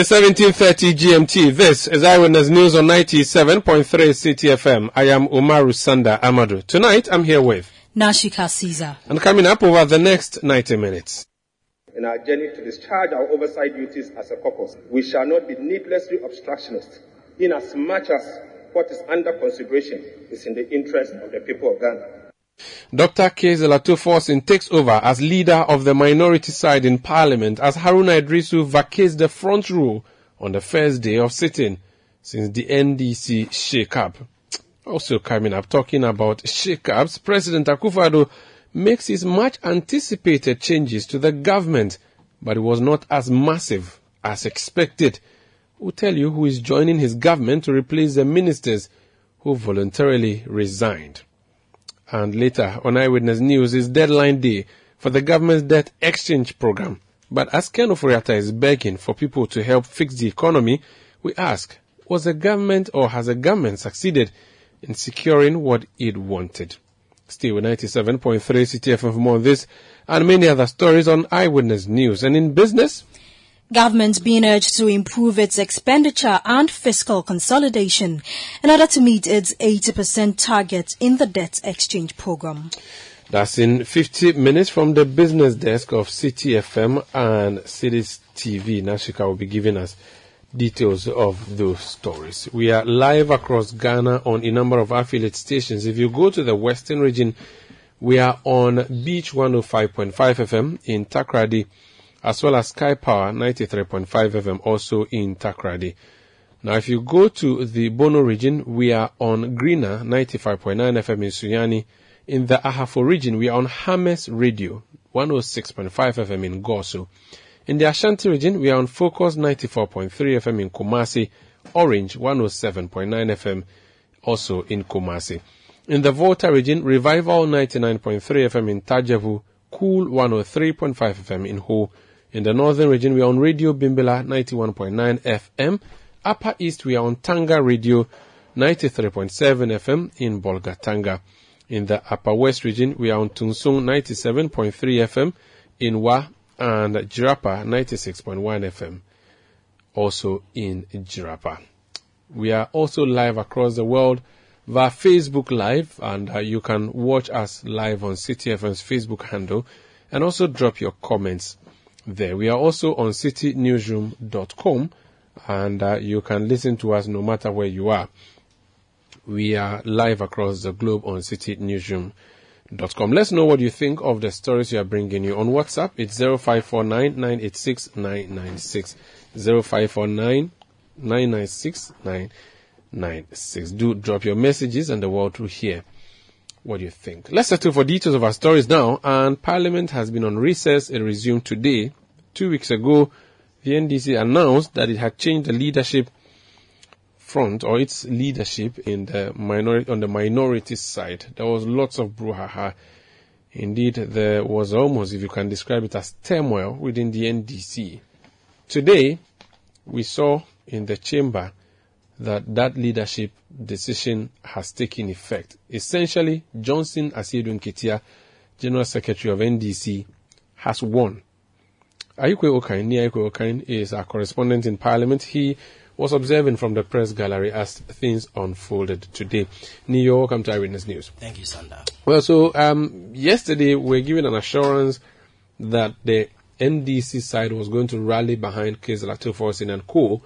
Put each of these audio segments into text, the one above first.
It's 1730 GMT. This is Eyewitness News on 97.3 CTFM. I am Umaru Sanda Amadu. Tonight, I'm here with Nashika Caesar. And coming up over the next 90 minutes. In our journey to discharge our oversight duties as a caucus, we shall not be needlessly obstructionist, in as much as what is under consideration is in the interest of the people of Ghana. Dr. Cassiel Ato Forson takes over as leader of the minority side in parliament as Haruna Iddrisu vacates the front row on the first day of sitting since the NDC shake-up. Also coming up, talking about shake-ups, President Akufo-Addo makes his much anticipated changes to the government, but it was not as massive as expected. We'll tell you who is joining his government to replace the ministers who voluntarily resigned. And later on Eyewitness News is deadline day for the government's debt exchange program. But as Ken Ofori-Atta is begging for people to help fix the economy, we ask, was the government or has the government succeeded in securing what it wanted? Stay with 97.3 CTFM for more on this and many other stories on Eyewitness News. And in business, Government being urged to improve its expenditure and fiscal consolidation in order to meet its 80% target in the debt exchange program. That's in 50 minutes from the business desk of City FM and Cities TV. Nashika will be giving us details of those stories. We are live across Ghana on a number of affiliate stations. If you go to the Western region, we are on Beach 105.5 FM in Takoradi as well as Sky Power 93.5 FM also in Takoradi. Now, if you go to the Bono region, we are on Greener 95.9 FM in Sunyani. In the Ahafo region, we are on Hames Radio 106.5 FM in Goaso. In the Ashanti region, we are on Focus 94.3 FM in Kumasi, Orange 107.9 FM also in Kumasi. In the Volta region, Revival 99.3 FM in Tajavu, Cool 103.5 FM in Ho, in the northern region, we are on Radio Bimbila 91.9 FM. Upper East, we are on Tanga Radio 93.7 FM in Bolgatanga. In the Upper West region, we are on Tunsung 97.3 FM in Wa and Jirapa 96.1 FM also in Jirapa. We are also live across the world via Facebook Live and uh, you can watch us live on CTFM's Facebook handle and also drop your comments there. We are also on citynewsroom.com and uh, you can listen to us no matter where you are. We are live across the globe on citynewsroom.com. Let's know what you think of the stories we are bringing you on WhatsApp. It's 0549 986 996. 0549 996 996. Do drop your messages and the world will hear what do you think? Let's settle for details of our stories now. And Parliament has been on recess. and resumed today. Two weeks ago, the NDC announced that it had changed the leadership front or its leadership in the minority on the minority side. There was lots of brouhaha. Indeed, there was almost, if you can describe it as turmoil within the NDC. Today, we saw in the chamber that that leadership decision has taken effect. Essentially, Johnson Asiedu Nketia, General Secretary of NDC, has won. Ayikwe Okain, Ayikwe Okain is our correspondent in Parliament. He was observing from the press gallery as things unfolded today. Niyo, welcome to Eyewitness News. Thank you, Sanda. Well, so um, yesterday we were given an assurance that the NDC side was going to rally behind Cassiel Ato Forson and co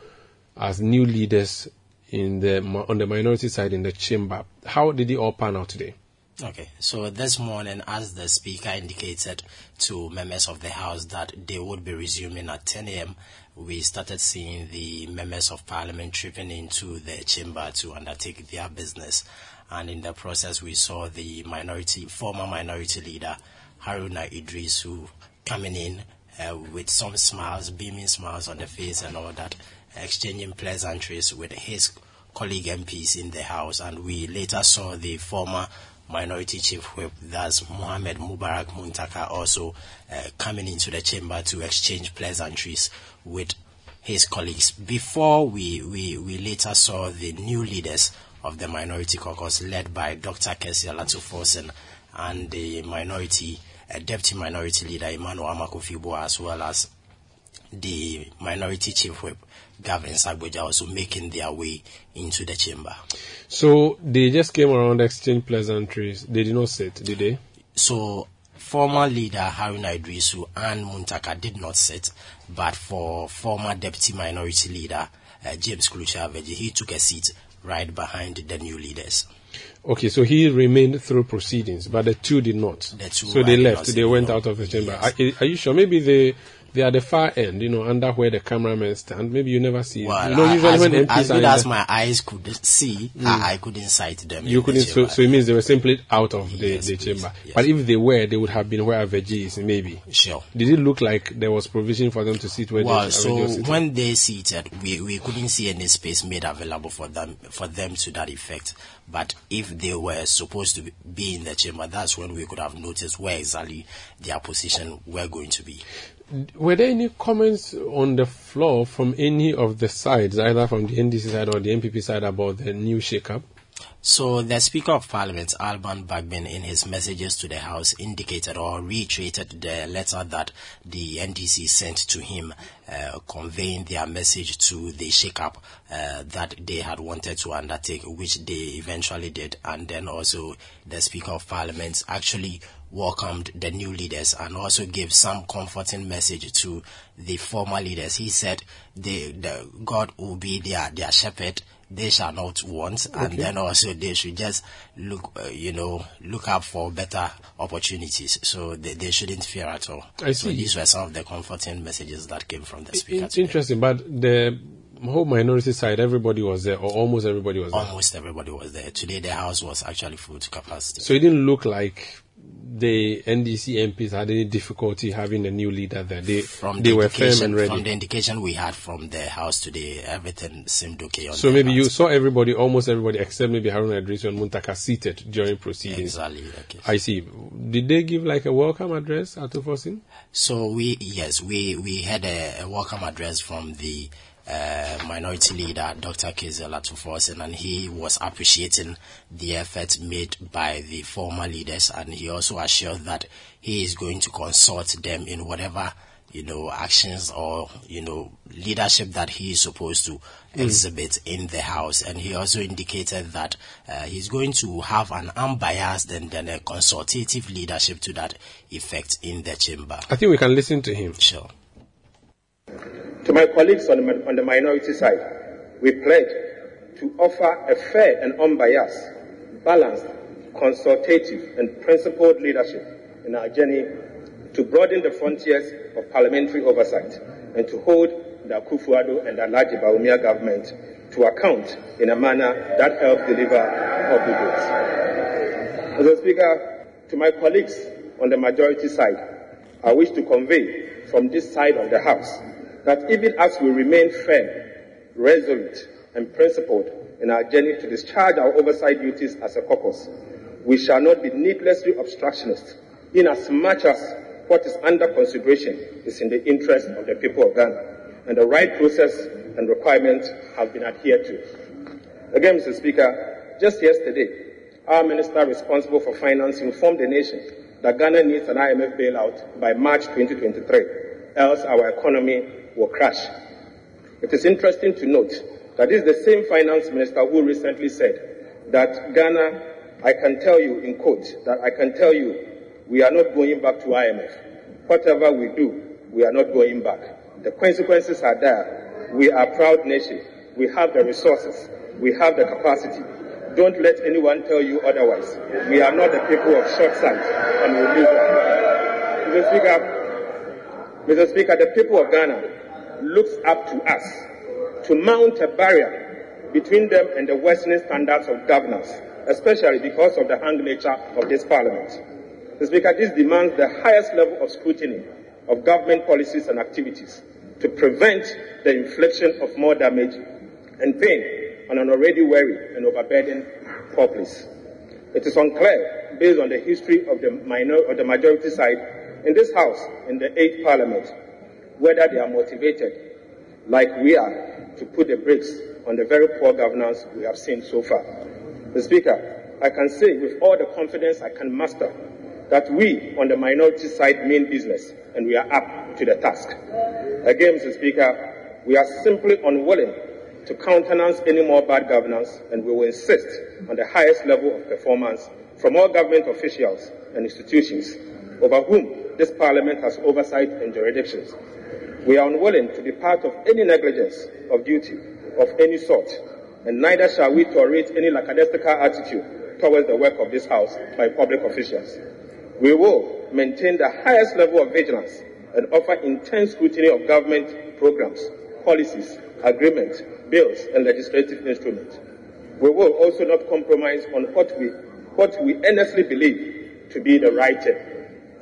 as new leaders in the on the minority side in the chamber. How did it all pan out today? Okay, so this morning, as the speaker indicated to members of the House that they would be resuming at 10 a.m., we started seeing the members of parliament tripping into the chamber to undertake their business. And in the process, we saw the minority, former minority leader, Haruna Iddrisu, coming in uh, with some smiles, beaming smiles on the face and all that, exchanging pleasantries with his colleague MPs in the House. And we later saw the former Minority Chief Whip, that's Mohamed Mubarak Muntaka, also uh, coming into the chamber to exchange pleasantries with his colleagues. Before we, we, we later saw the new leaders of the Minority Caucus, led by Dr. Cassiel Ato and the minority, uh, Deputy Minority Leader Emmanuel Armah-Kofi Buah, as well as the Minority Chief Whip, Governs Agbodza, also making their way into the chamber. So they just came around exchange pleasantries. They did not sit, did they? So former leader Haruna Iddrisu and Muntaka did not sit, but for former deputy minority leader uh, James Klutse he took a seat right behind the new leaders. Okay, so he remained through proceedings, but the two did not. The two so they left. They went out of the chamber. Yes. Are, are, you sure? Maybe they they are the far end, you know, under where the cameramen stand. Maybe you never see. Well, you know, usually as when good, MPs as, good as my eyes could see, mm. I, I, couldn't sight them. You couldn't. The so, so it means they were simply out of the, yes, the chamber. Yes. But if they were, they would have been where Avedzi is, maybe. Sure. Did it look like there was provision for them to sit where well, they, so when they seated, we, we couldn't see any space made available for them for them to that effect. But if they were supposed to be in the chamber, that's when we could have noticed where exactly their position were going to be. Were there any comments on the floor from any of the sides, either from the NDC side or the NPP side, about the new shake-up? So the Speaker of Parliament, Alban Bagbin, in his messages to the House, indicated or reiterated the letter that the NDC sent to him, uh, conveying their message to the shake-up uh, that they had wanted to undertake, which they eventually did. And then also the Speaker of Parliament actually welcomed the new leaders and also gave some comforting message to the former leaders. He said the, the God will be their, their shepherd they shall not want, okay. and then also they should just look, uh, you know, look up for better opportunities. So they, they shouldn't fear at all. I see. So these were some of the comforting messages that came from the speaker. It's interesting, but the whole minority side, everybody was there, or almost everybody was there. Almost everybody was there. Today, the house was actually full to capacity. So it didn't look like the NDC MPs had any difficulty having a new leader there. They, from they the were firm and ready. From the indication we had from the house today, everything seemed okay. so maybe house. you saw everybody, almost everybody, except maybe Haruna Iddrisu and Muntaka seated during proceedings. Exactly. Okay. I see. Did they give like a welcome address at the Fosin? So we yes we we had a, a welcome address from the uh, minority leader, Dr. Cassiel Ato and he was appreciating the efforts made by the former leaders, and he also assured that he is going to consult them in whatever you know actions or you know leadership that he is supposed to mm. exhibit in the house and he also indicated that uh, he's going to have an unbiased and then a consultative leadership to that effect in the chamber i think we can listen to him sure to my colleagues on the, on the minority side, we pledge to offer a fair and unbiased, balanced, consultative, and principled leadership in our journey to broaden the frontiers of parliamentary oversight and to hold the Akufo-Addo and the Alhaji Bawumia government to account in a manner that helps deliver public goods. Mr. Speaker, to my colleagues on the majority side, I wish to convey from this side of the House that even as we remain firm, resolute, and principled in our journey to discharge our oversight duties as a caucus, we shall not be needlessly obstructionist in as much as what is under consideration is in the interest of the people of Ghana, and the right process and requirements have been adhered to. Again, Mr. Speaker, just yesterday, our minister responsible for finance informed the nation that Ghana needs an IMF bailout by March 2023, else our economy will crash. It is interesting to note that this is the same finance minister who recently said that Ghana, I can tell you in quote, that I can tell you we are not going back to IMF. Whatever we do, we are not going back. The consequences are there. We are a proud nation. We have the resources. We have the capacity. Don't let anyone tell you otherwise. We are not the people of short sight and we leave Mr. Speaker, Mr. Speaker, the people of Ghana looks up to us to mount a barrier between them and the Western standards of governance, especially because of the hung nature of this parliament. Mr. Speaker, this demands the highest level of scrutiny of government policies and activities to prevent the infliction of more damage and pain on an already weary and overburdened populace. It is unclear, based on the history of the, minor, of the majority side in this House, in the 8th Parliament, whether they are motivated, like we are, to put the brakes on the very poor governance we have seen so far. Mr. Speaker, I can say with all the confidence I can muster that we on the minority side mean business and we are up to the task. Again, Mr. Speaker, we are simply unwilling to countenance any more bad governance and we will insist on the highest level of performance from all government officials and institutions over whom this Parliament has oversight and jurisdictions. We are unwilling to be part of any negligence of duty of any sort, and neither shall we tolerate any lackadaisical attitude towards the work of this House by public officials. We will maintain the highest level of vigilance and offer intense scrutiny of government programs, policies, agreements, bills, and legislative instruments. We will also not compromise on what we, what we earnestly believe to be the right thing.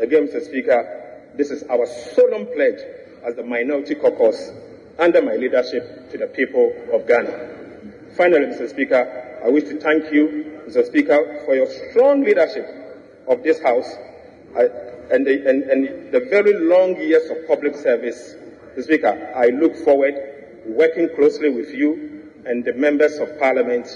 Again, Mr. Speaker, this is our solemn pledge as the Minority Caucus under my leadership to the people of Ghana. Finally, Mr. Speaker, I wish to thank you, Mr. Speaker, for your strong leadership of this House I, and, the, and, and the very long years of public service. Mr. Speaker, I look forward to working closely with you and the members of Parliament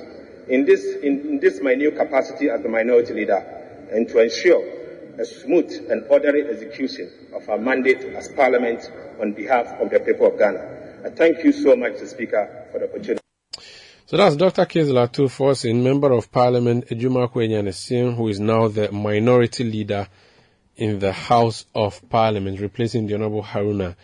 in this, in, in this my new capacity as the minority leader and to ensure a smooth and orderly execution of our mandate as Parliament on behalf of the people of Ghana. I thank you so much, Mr. Speaker, for the opportunity. So that's Dr. Kingsley Ato Forson, Member of Parliament Ajumako-Enyan-Esiam, who is now the minority leader in the House of Parliament, replacing the Honorable Haruna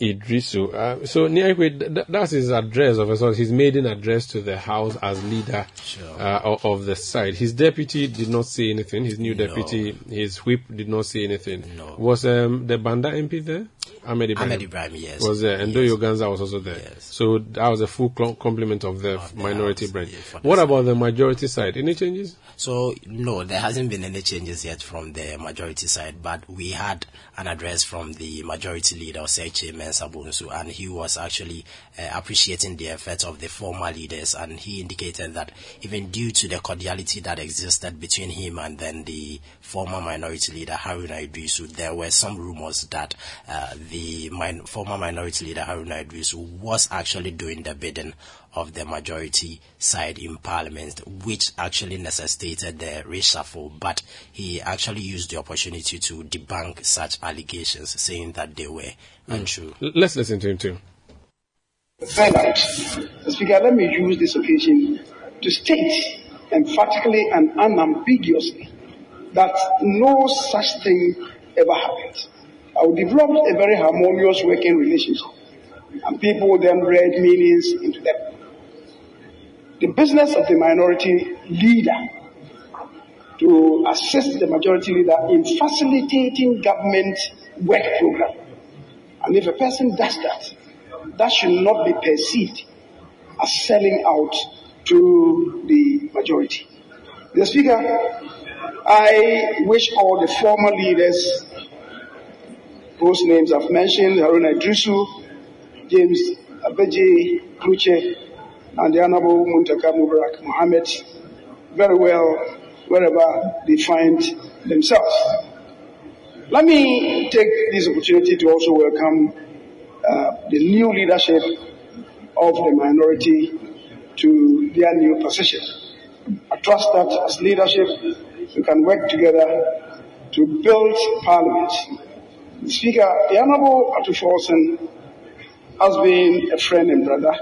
Iddrisu. Uh, so, Niakwe, th- that's his address of his, his maiden address to the House as leader Sure. uh, of, the side. His deputy did not say anything. His new No. deputy, his whip did not say anything. No. Was um, the Banda MP there? Ahmed Ibrahim. Ahmed Ibrahim, yes. Was there, and Yes. Doyo Ganza was also there. Yes. So that was a full cl- complement of the Of minority branch. yeah, what about the majority side? Any changes? So no, there hasn't been any changes yet from the majority side, but we had an address from the majority leader, Seche Mensah Bonsu, and he was actually uh, appreciating the efforts of the former leaders, and he indicated that even due to the cordiality that existed between him and then the former minority leader Haruna Iddrisu, there were some rumors that uh, the min- former minority leader Haruna Iddrisu was actually doing the bidding of the majority side in parliament, which actually necessitated the reshuffle. But he actually used the opportunity to debunk such allegations, saying that they were hmm. untrue. L- let's listen to him too. Third, Mr. Speaker, let me use this occasion to state emphatically and unambiguously that no such thing ever happened. I will develop a very harmonious working relationship, and people then read meanings into them. The business of the minority leader to assist the majority leader in facilitating government work program. And if a person does that, that should not be perceived as selling out to the majority. The Speaker, I wish all the former leaders whose names I've mentioned, Haruna Iddrisu, James Avedzi Klutse, and the Honorable Muntaka Mubarak Mohammed, very well wherever they find themselves. Let me take this opportunity to also welcome uh, the new leadership of the minority to their new position. I trust that as leadership, we can work together to build parliament. The Speaker, the Honorable Ato Forson has been a friend and brother.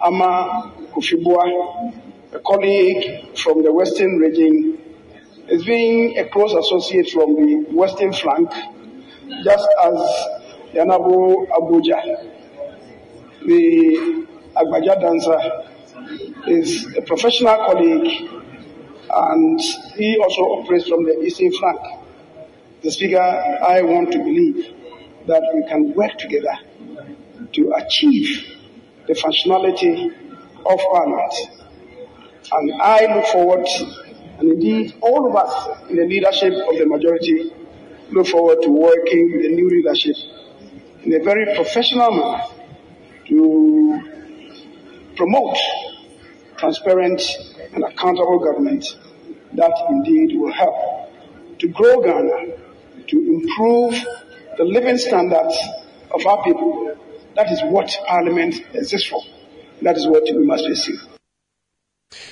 Armah-Kofi Buah, a colleague from the Western region, is being a close associate from the Western flank, just as Honorable Abuja, the Agbaja dancer, is a professional colleague and he also operates from the eastern flank. The Speaker, I want to believe that we can work together to achieve the functionality of Parliament. And I look forward, and indeed all of us in the leadership of the majority, look forward to working with the new leadership in a very professional manner to promote transparent and accountable government that indeed will help to grow Ghana, to improve the living standards of our people. That is what Parliament exists for. That is what we must pursue.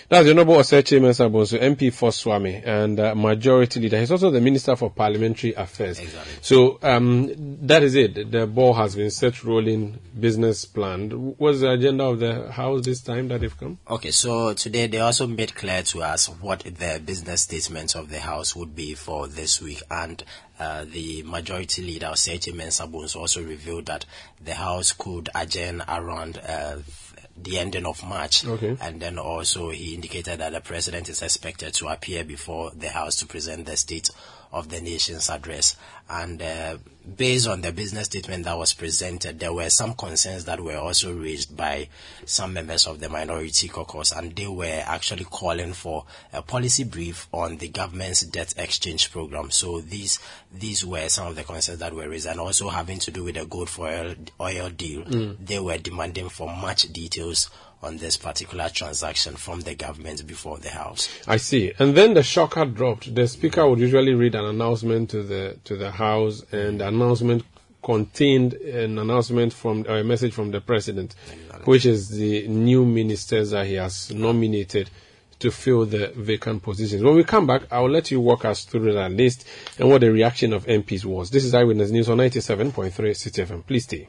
That's the Honorable Osei Kyei-Mensah-Bonsu, MP for Suame and uh, Majority Leader. He's also the Minister for Parliamentary Affairs. Exactly. So um, that is it. The ball has been set rolling, business planned. What's the agenda of the House this time that they've come? Okay, so today they also made clear to us what the business statements of the House would be for this week. And uh, the majority leader, Osei Kyei-Mensah-Bonsu, also revealed that the House could adjourn around uh, the ending of March. Okay. And then also he indicated that the president is expected to appear before the House to present the State of the Nation's address. And uh, based on the business statement that was presented, there were some concerns that were also raised by some members of the minority caucus, and they were actually calling for a policy brief on the government's debt exchange program. So these these were some of the concerns that were raised, and also having to do with the gold for oil, oil deal. They were demanding for much details on this particular transaction from the government before the House. I see. And then the shocker dropped. The Speaker would usually read an announcement to the to the House, and the announcement contained an announcement from or a message from the President, which is the new ministers that he has nominated to fill the vacant positions. When we come back, I will let you walk us through that list and what the reaction of MPs was. This is Eyewitness News on 97.3 City FM. Please stay.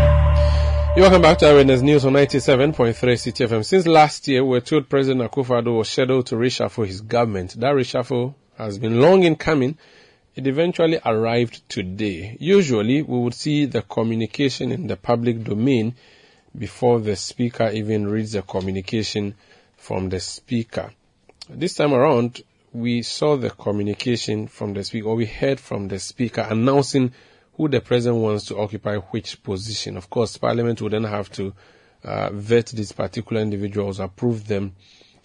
You're welcome back to Eyewitness News on 97.3 City FM. Since last year, we're told President Akufo-Addo was scheduled to reshuffle his government. That reshuffle has been long in coming. It eventually arrived today. Usually, we would see the communication in the public domain before the speaker even reads the communication from the speaker. This time around, we saw the communication from the speaker, or we heard from the speaker announcing who the president wants to occupy which position. Of course, Parliament would then have to uh, vet these particular individuals, approve them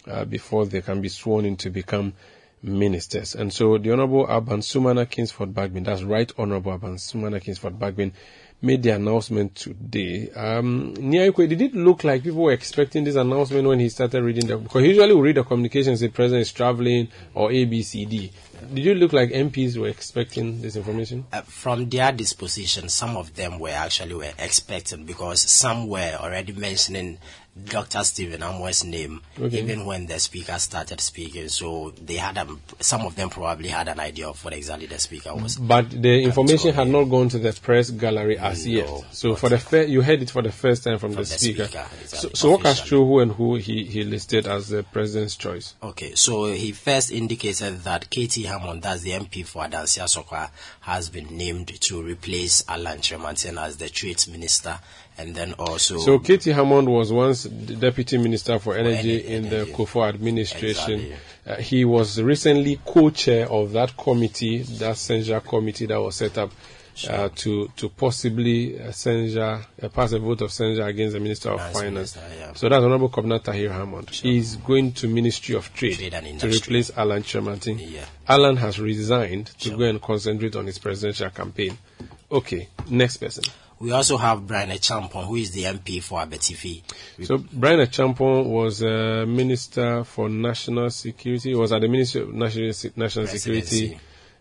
uh, before they can be sworn in to become ministers. And so the Honorable Alban Sumana Kingsford Bagbin, that's Right Honorable Alban Sumana Kingsford Bagbin, made the announcement today. Um, did it look like people were expecting this announcement when he started reading the, because usually we read the communications, the president is traveling or ABCD. Did you look like MPs were expecting this information? Uh, from their disposition, some of them were actually were expecting because some were already mentioning Dr. Stephen Amoah's name Okay. even when the speaker started speaking. So they had um, some of them probably had an idea of what exactly the speaker was. But the information had not gone to the press gallery as No, yet. So for the fir- you heard it for the first time from, From the the speaker. speaker, so, exactly, so walk us through who and who he, he listed as the president's choice. Okay, so he first indicated that K.T. Hammond, that's the MP for Adansi Asokwa, has been named to replace Alan Kyerematen as the Trade Minister, and then also So K.T. Hammond was once deputy minister for energy Ener- in the Energy. Kufuor administration. Exactly. Uh, he was recently co-chair of that committee, that censure committee that was set up uh, to to possibly uh, censure, uh, pass a vote of censure against the minister of Finance minister, yeah. So that's Honorable Governor Tahir Hammond. He's going to Ministry of Trade, Trade to replace Alan Kyerematen. Yeah. Alan has resigned to Sure. go and concentrate on his presidential campaign. Okay, next person. We also have Bryan Acheampong, who is the MP for Abetifi. So Bryan Acheampong was a minister for national security. He was at the Ministry of National, national Security,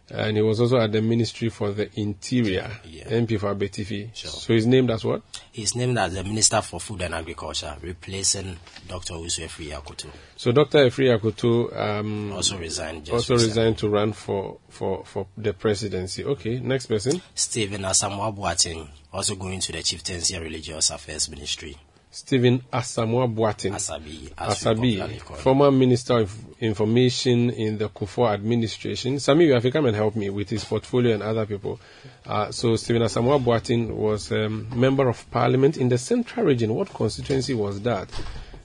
and he was also at the Ministry for the Interior, Yeah. MP for Abetifi. Sure. So he's named as what? He's named as the Minister for Food and Agriculture, replacing Dr. Owusu Afriyie Akoto. So Dr. Afriyie Akoto um, Also resigned. Also recently. resigned to run for, for, for the presidency. Okay, next person. Stephen Asamoah Boateng, also going to the Chieftaincy and Religious Affairs Ministry. Stephen Asamoah Boateng. Asabi, as Asabi, former Minister of Information in the Kufuor administration. Sami, you have to come and help me with his portfolio and other people. Uh, so Stephen Asamoah Boateng was um, Member of Parliament in the Central Region. What constituency was that?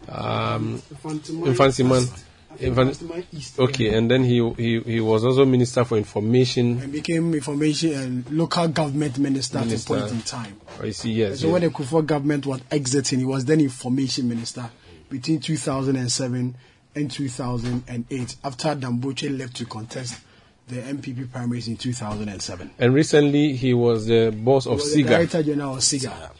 Um, Infansiman. Okay, and then he, he he was also Minister for Information. and became information and local government minister, Minister. at a point in time. I see, yes. So yes. when the Kufuor government was exiting, he was then information minister between 2007 and 2008 after Dan Botwe left to contest the NPP primaries in 2007. And recently, he was the boss He of SIGA. Director General of SIGA,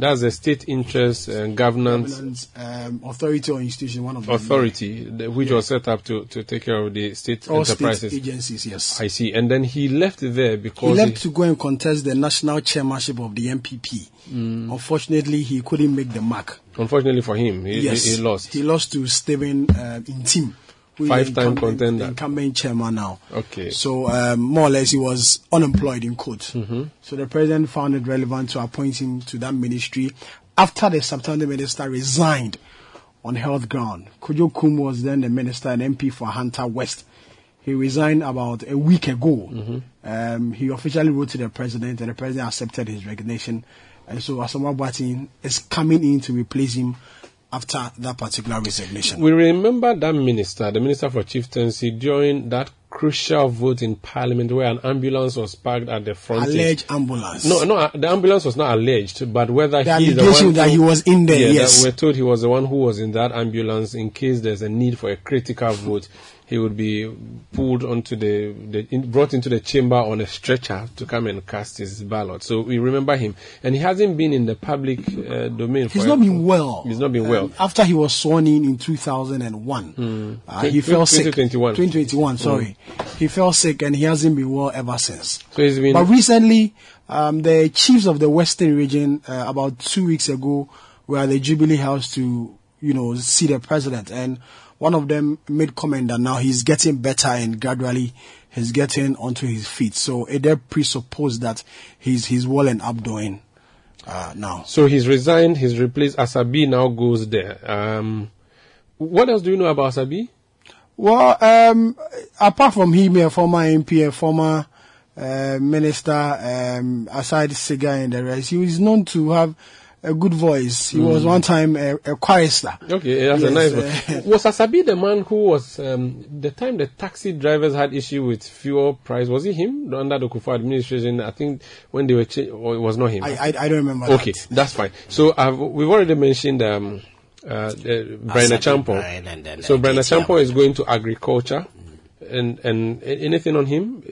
That's the State Interest and Governance Governance um, Authority or Institution, one of them. Authority, the- which was set up to, to take care of the state All state enterprises. agencies, yes. I see. And then he left there because. He left to go and contest the national chairmanship of the NPP. Mm. Unfortunately, he couldn't make the mark. unfortunately for him, he, yes, he, he lost. He lost to Stephen uh, is the Five-time contender. incumbent chairman now. Okay. So um, more or less, he was unemployed in court. Mm-hmm. So the president found it relevant to appoint him to that ministry after the substantive minister resigned on health ground. Kojo Kum was then the minister and MP for Ahanta West. He resigned about a week ago. Mm-hmm. Um, he officially wrote to the president, and the president accepted his resignation. And so Asamoah Boateng is coming in to replace him after that particular resignation. we remember that minister, the minister for chieftaincy, during that crucial vote in parliament where an ambulance was parked at the front. Alleged ambulance. No, no, uh, the ambulance was not alleged, but whether The he the allegation one that he was in there, yeah, yes. we're told he was the one who was in that ambulance in case there's a need for a critical vote. He would be pulled onto the, the in, brought into the chamber on a stretcher to come and cast his ballot. So we remember him, and he hasn't been in the public uh, domain. He's for not a- been well. He's not been well. Hmm. Um, after he was sworn in in 2001, uh, he fell sick. 2021. 2021, sorry. He fell sick and he hasn't been well ever since. So he's been. But recently, um, the chiefs of the Western region, uh, about two weeks ago, were at the Jubilee House to, you know, see the president. And one of them made comment that now he's getting better and gradually he's getting onto his feet. So it did presuppose that he's, he's well and updoing, uh, now. So he's resigned. He's replaced. Asabi now goes there. Um, what else do you know about Asabi? Well, um, apart from him, a former MP, a former uh, minister, um, aside Siga and the rest, he is known to have a good voice. He was one time a, a chorister. Okay, that's a Yes, nice uh, one. Was Asabi the man who was um, the time the taxi drivers had issue with fuel price? Was it him under the Kufuor administration? I think when they were, cha- or it was not him. I, I, I don't remember. okay, that. that's fine. So I've, we've already mentioned um, uh, uh, Bryan Acheampong. Brian and then, So Bryan Acheampong is going to agriculture, and and anything on him?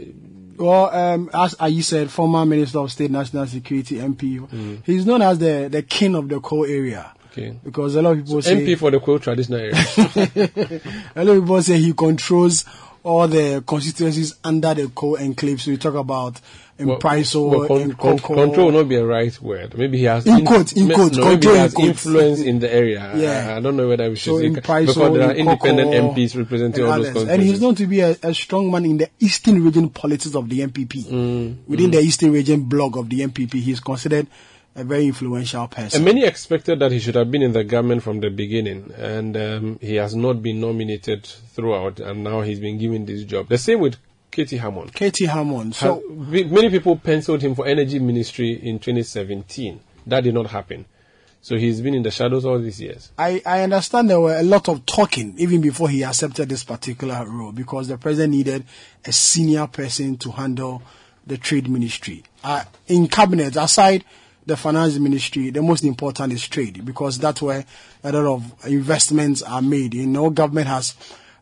Well, um, as Ayi said, former Minister of State National Security MP, Mm. he's known as the, the king of the coal area. Okay. Because a lot of people say MP for the Kwahu traditional area. A lot of people say he controls all the constituencies under the coal enclave. So we talk about in price or con- in con- control will not be a right word. Maybe he has In quotes, in quotes, no, maybe he has quotes. influence in the area. Yeah. I, I don't know whether we should So say in price because there are in independent MPs representing all those countries. And he's known to be a, a strong man in the eastern region politics of the NPP. Mm, Within the eastern region bloc of the NPP, he's considered a very influential person. And many expected that he should have been in the government from the beginning, and um, he has not been nominated throughout, and now he's been given this job. The same with K.T. Hammond. K.T. Hammond. So So many people penciled him for energy ministry in 2017. That did not happen. So he's been in the shadows all these years. I, I understand there were a lot of talking even before he accepted this particular role because the president needed a senior person to handle the trade ministry. Uh, in cabinet, aside the finance ministry, the most important is trade because that's where a lot of investments are made. You know, government has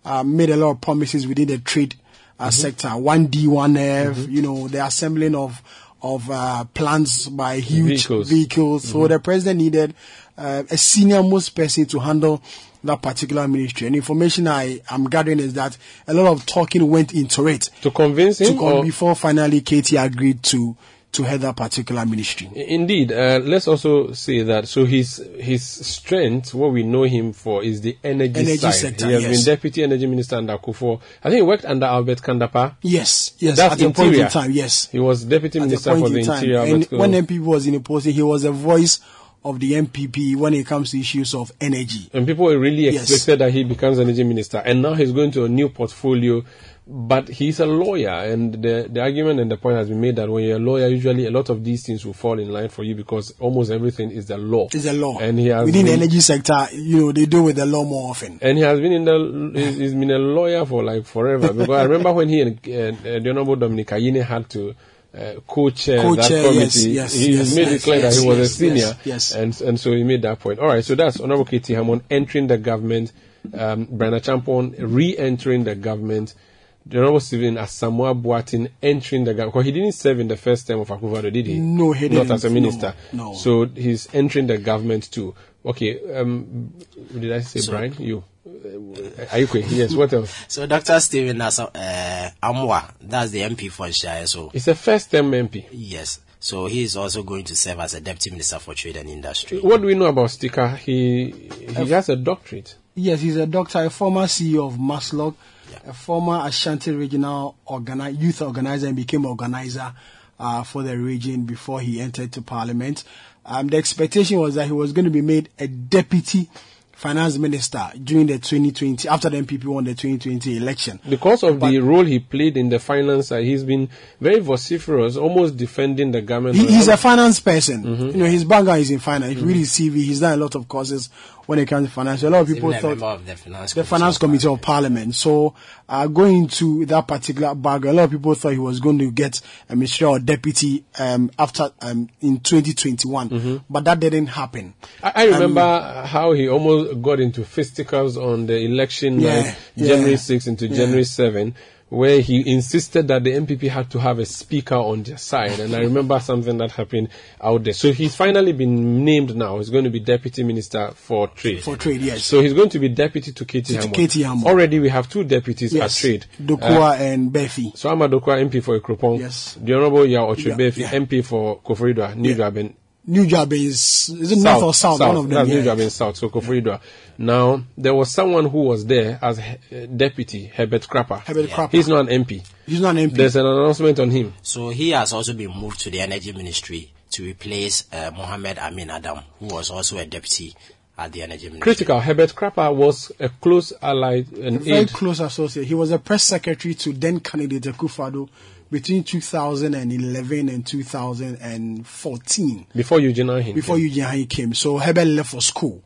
uh, made a lot of promises within the trade uh, sector. One D, one F. You know, the assembling of of uh, plants by huge Vehicles. vehicles. So the president needed uh, a senior most person to handle that particular ministry. And information I am gathering is that a lot of talking went into it To convince to him, come or- before finally Katie agreed to to head that particular ministry. Indeed, uh, let's also say that. So his his strength, what we know him for, is the energy, Energy side. sector, he has yes. been deputy energy minister under Kufuor. I think he worked under Albert Kan-Dapaah. Yes, yes, That's at the point in time, yes. He was deputy At minister point for the in time. interior. And when Kandapa. MP was in the post, he was a voice of the NPP when it comes to issues of energy. And people really Yes. expected that he becomes energy minister, and now he's going to a new portfolio. But he's a lawyer, and the the argument and the point has been made that when you're a lawyer, usually a lot of these things will fall in line for you because almost everything is the law. It's a law. and he has Within the energy sector, you know, they deal with the law more often. and he has been in the he's, he's been a lawyer for like forever because I remember when he and uh, uh, the honorable Dominic Ayine had to uh, co-chair, Co-chair, that yes, committee. yes, he yes, made yes, it clear yes, that he was yes, a senior, yes, yes. and and so he made that point. All right, so that's honorable K.T. Hammond entering the government, um, Bryan Acheampong re-entering the government. The honorable Stephen Asamoah Boateng entering the government because he didn't serve in the first term of Akufo-Addo, did he? No, he didn't. Not as a minister. No, no. So he's entering the government too. Okay, um, did I say So- Brian? You. Are you quick? Yes, what else? So Dr. Stephen Nasa, uh, Amwa, that's the MP for Shire. So It's a first term MP. yes, so he is also going to serve as a deputy minister for trade and industry. What do we know about Sticker? He he has a doctorate. Yes, he's a doctor, a former CEO of Maslog, a former Ashanti regional organi- youth organizer, and became organizer uh, for the region before he entered to parliament. Um, the expectation was that he was going to be made a deputy finance minister during the 2020, after the NPP won the 2020 election. Because of But- the role he played in the finance side, he's been very vociferous, almost defending the government. He, he's a finance person. Mm-hmm. You know, his background is in finance. If you read his CV, he's done a lot of courses when it comes to finance. A lot of people Even a thought member of the finance the committee finance of committee of parliament. So, uh, going to that particular background, a lot of people thought he was going to get a minister or deputy um, after um, in 2021, Mm-hmm. but that didn't happen. I, I remember how he almost got into fisticuffs on the election Yeah, night, yeah, January 6 into yeah. January 7, where he insisted that the NPP had to have a speaker on their side. And I remember something that happened out there. So he's finally been named now. He's going to be deputy minister for trade. For trade, yes. So he's going to be deputy to Katie To K.T. Hammond. Already we have two deputies Yes, at trade. Uh, and Befi. so Ama Dokua MP for Akropong. Yes. The Honorable Yao Okyere Baafi Yeah, yeah. MP for Koforidua, New Yeah. New Job is is it north or south? One of them. That's yeah. New Juaben South, so Koforidua. Now, there was someone who was there as uh, deputy, Herbert Krapa. Herbert Krapa. He's not an MP. He's not an MP. There's an announcement on him. So he has also been moved to the energy ministry to replace uh, Mohammed Amin Adam, who was also a deputy at the energy ministry. Critical. Herbert Krapa was a close ally and very aide. close associate. He was a press secretary to then candidate Akufo-Addo between 2011 and 2014 Before Eugene Arhin. before Eugene Arhin came. So Herbert left for school.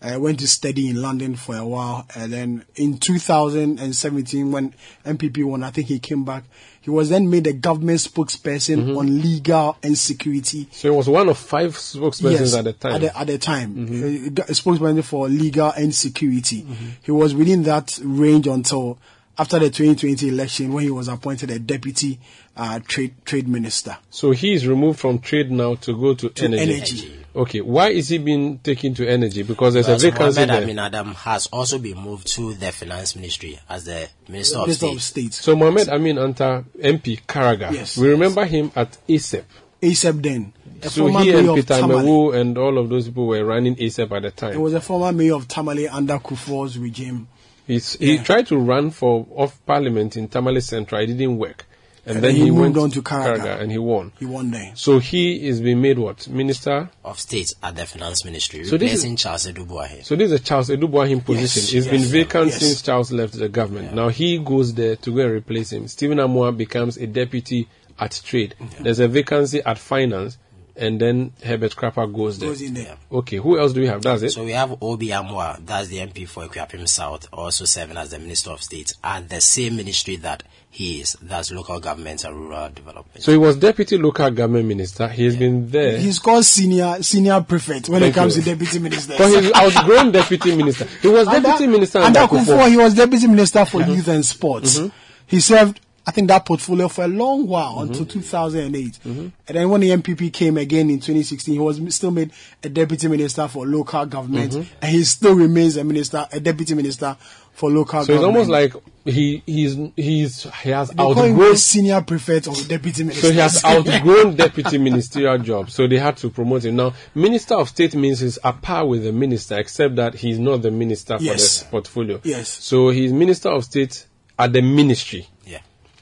I went to study in London for a while, and then in 2017, when NPP won, I think he came back. He was then made a government spokesperson Mm-hmm. on legal and security. So he was one of five spokespersons at the time. At the, at the time, Uh, a spokesman for legal and security. He was within that range until after the 2020 election when he was appointed a deputy uh, trade trade minister. so he is removed from trade now to go to, energy. energy. Okay. Why is he being taken to energy? Because there's Whereas a vacancy Mohammed there. Amin Adam has also been moved to the finance ministry as the minister of Minister state. of State. So Mohammed Amin Adam MP Karaga. Yes. We remember him at ASEP. ASAP then. A So he and Peter Mewu and all of those people were running ASEP at the time. He time. was a former mayor of Tamale under Kufuor's regime. He's, he Yeah. tried to run for off parliament in Tamale Central. It didn't work. And, And then then he he, moved went on to Karaga. and he won. He won there. So he is being made what? Minister? of state at the finance ministry, So this is- replacing Charles Adu Boahen. So this is a Charles Adu Boahen position. Yes, it's been vacant yes. since Charles left the government. Now he goes there to go and replace him. Stephen Amoah becomes a deputy at trade. There's a vacancy at finance and then Herbert Krapa goes there. Goes in there. Okay, who else do we have? That's it. So we have O.B. Amoah, that's the MP for Akuapem South, also serving as the Minister of State at the same ministry that he is, that's local government and rural development. So he was deputy local government minister. He has been there. He's called senior senior prefect when Thank it comes you. to deputy ministers. But he's outgrown deputy minister. He was deputy Under- minister under under Kufuor, Kufuor. he was deputy minister for Mm-hmm. youth and sports. He served, I think, that portfolio for a long while Mm-hmm. until 2008. And then when the NPP came again in 2016, he was still made a deputy minister for local government, Mm-hmm. and he still remains a minister, a deputy minister for local government. So it's almost like he he's he's he has they outgrown. senior prefect of deputy minister. So he has outgrown deputy ministerial job. So they had to promote him. Now, minister of state means he's a par with the minister, except that he's not the minister for Yes. the portfolio. Yes. So he's minister of state at the ministry.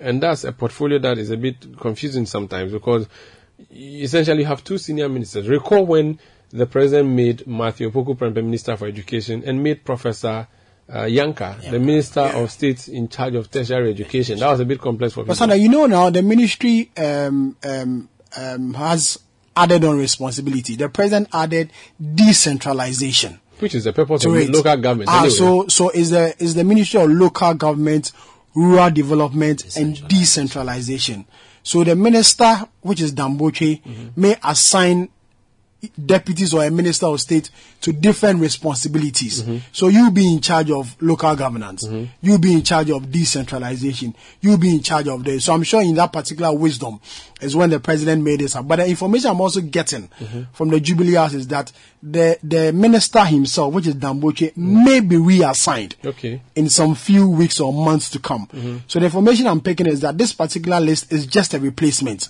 Yeah. And that's a portfolio that is a bit confusing sometimes because essentially you have two senior ministers. Recall when the president made Matthew Opoku Prempeh Minister for Education and made Professor uh, Yankah, the Minister of State in charge of tertiary education. That was a bit complex for me. But. Sandra, you know now the ministry um, um, um, has added on responsibility. The president added decentralization. Which is the purpose of it. local government. Ah, anyway. so so is the is the Ministry of Local Government, Rural Development and Decentralization. So the minister, which is Dan Botwe, Mm-hmm. may assign deputies or a minister of state to different responsibilities. Mm-hmm. So you be in charge of local governance, you be in charge of decentralization, you be in charge of this. So I'm sure in that particular wisdom is when the president made this up. But the information I'm also getting Mm-hmm. from the Jubilee House is that the the minister himself, which is Dan Botwe, may be reassigned Okay. in some few weeks or months to come. So the information I'm picking is that this particular list is just a replacement.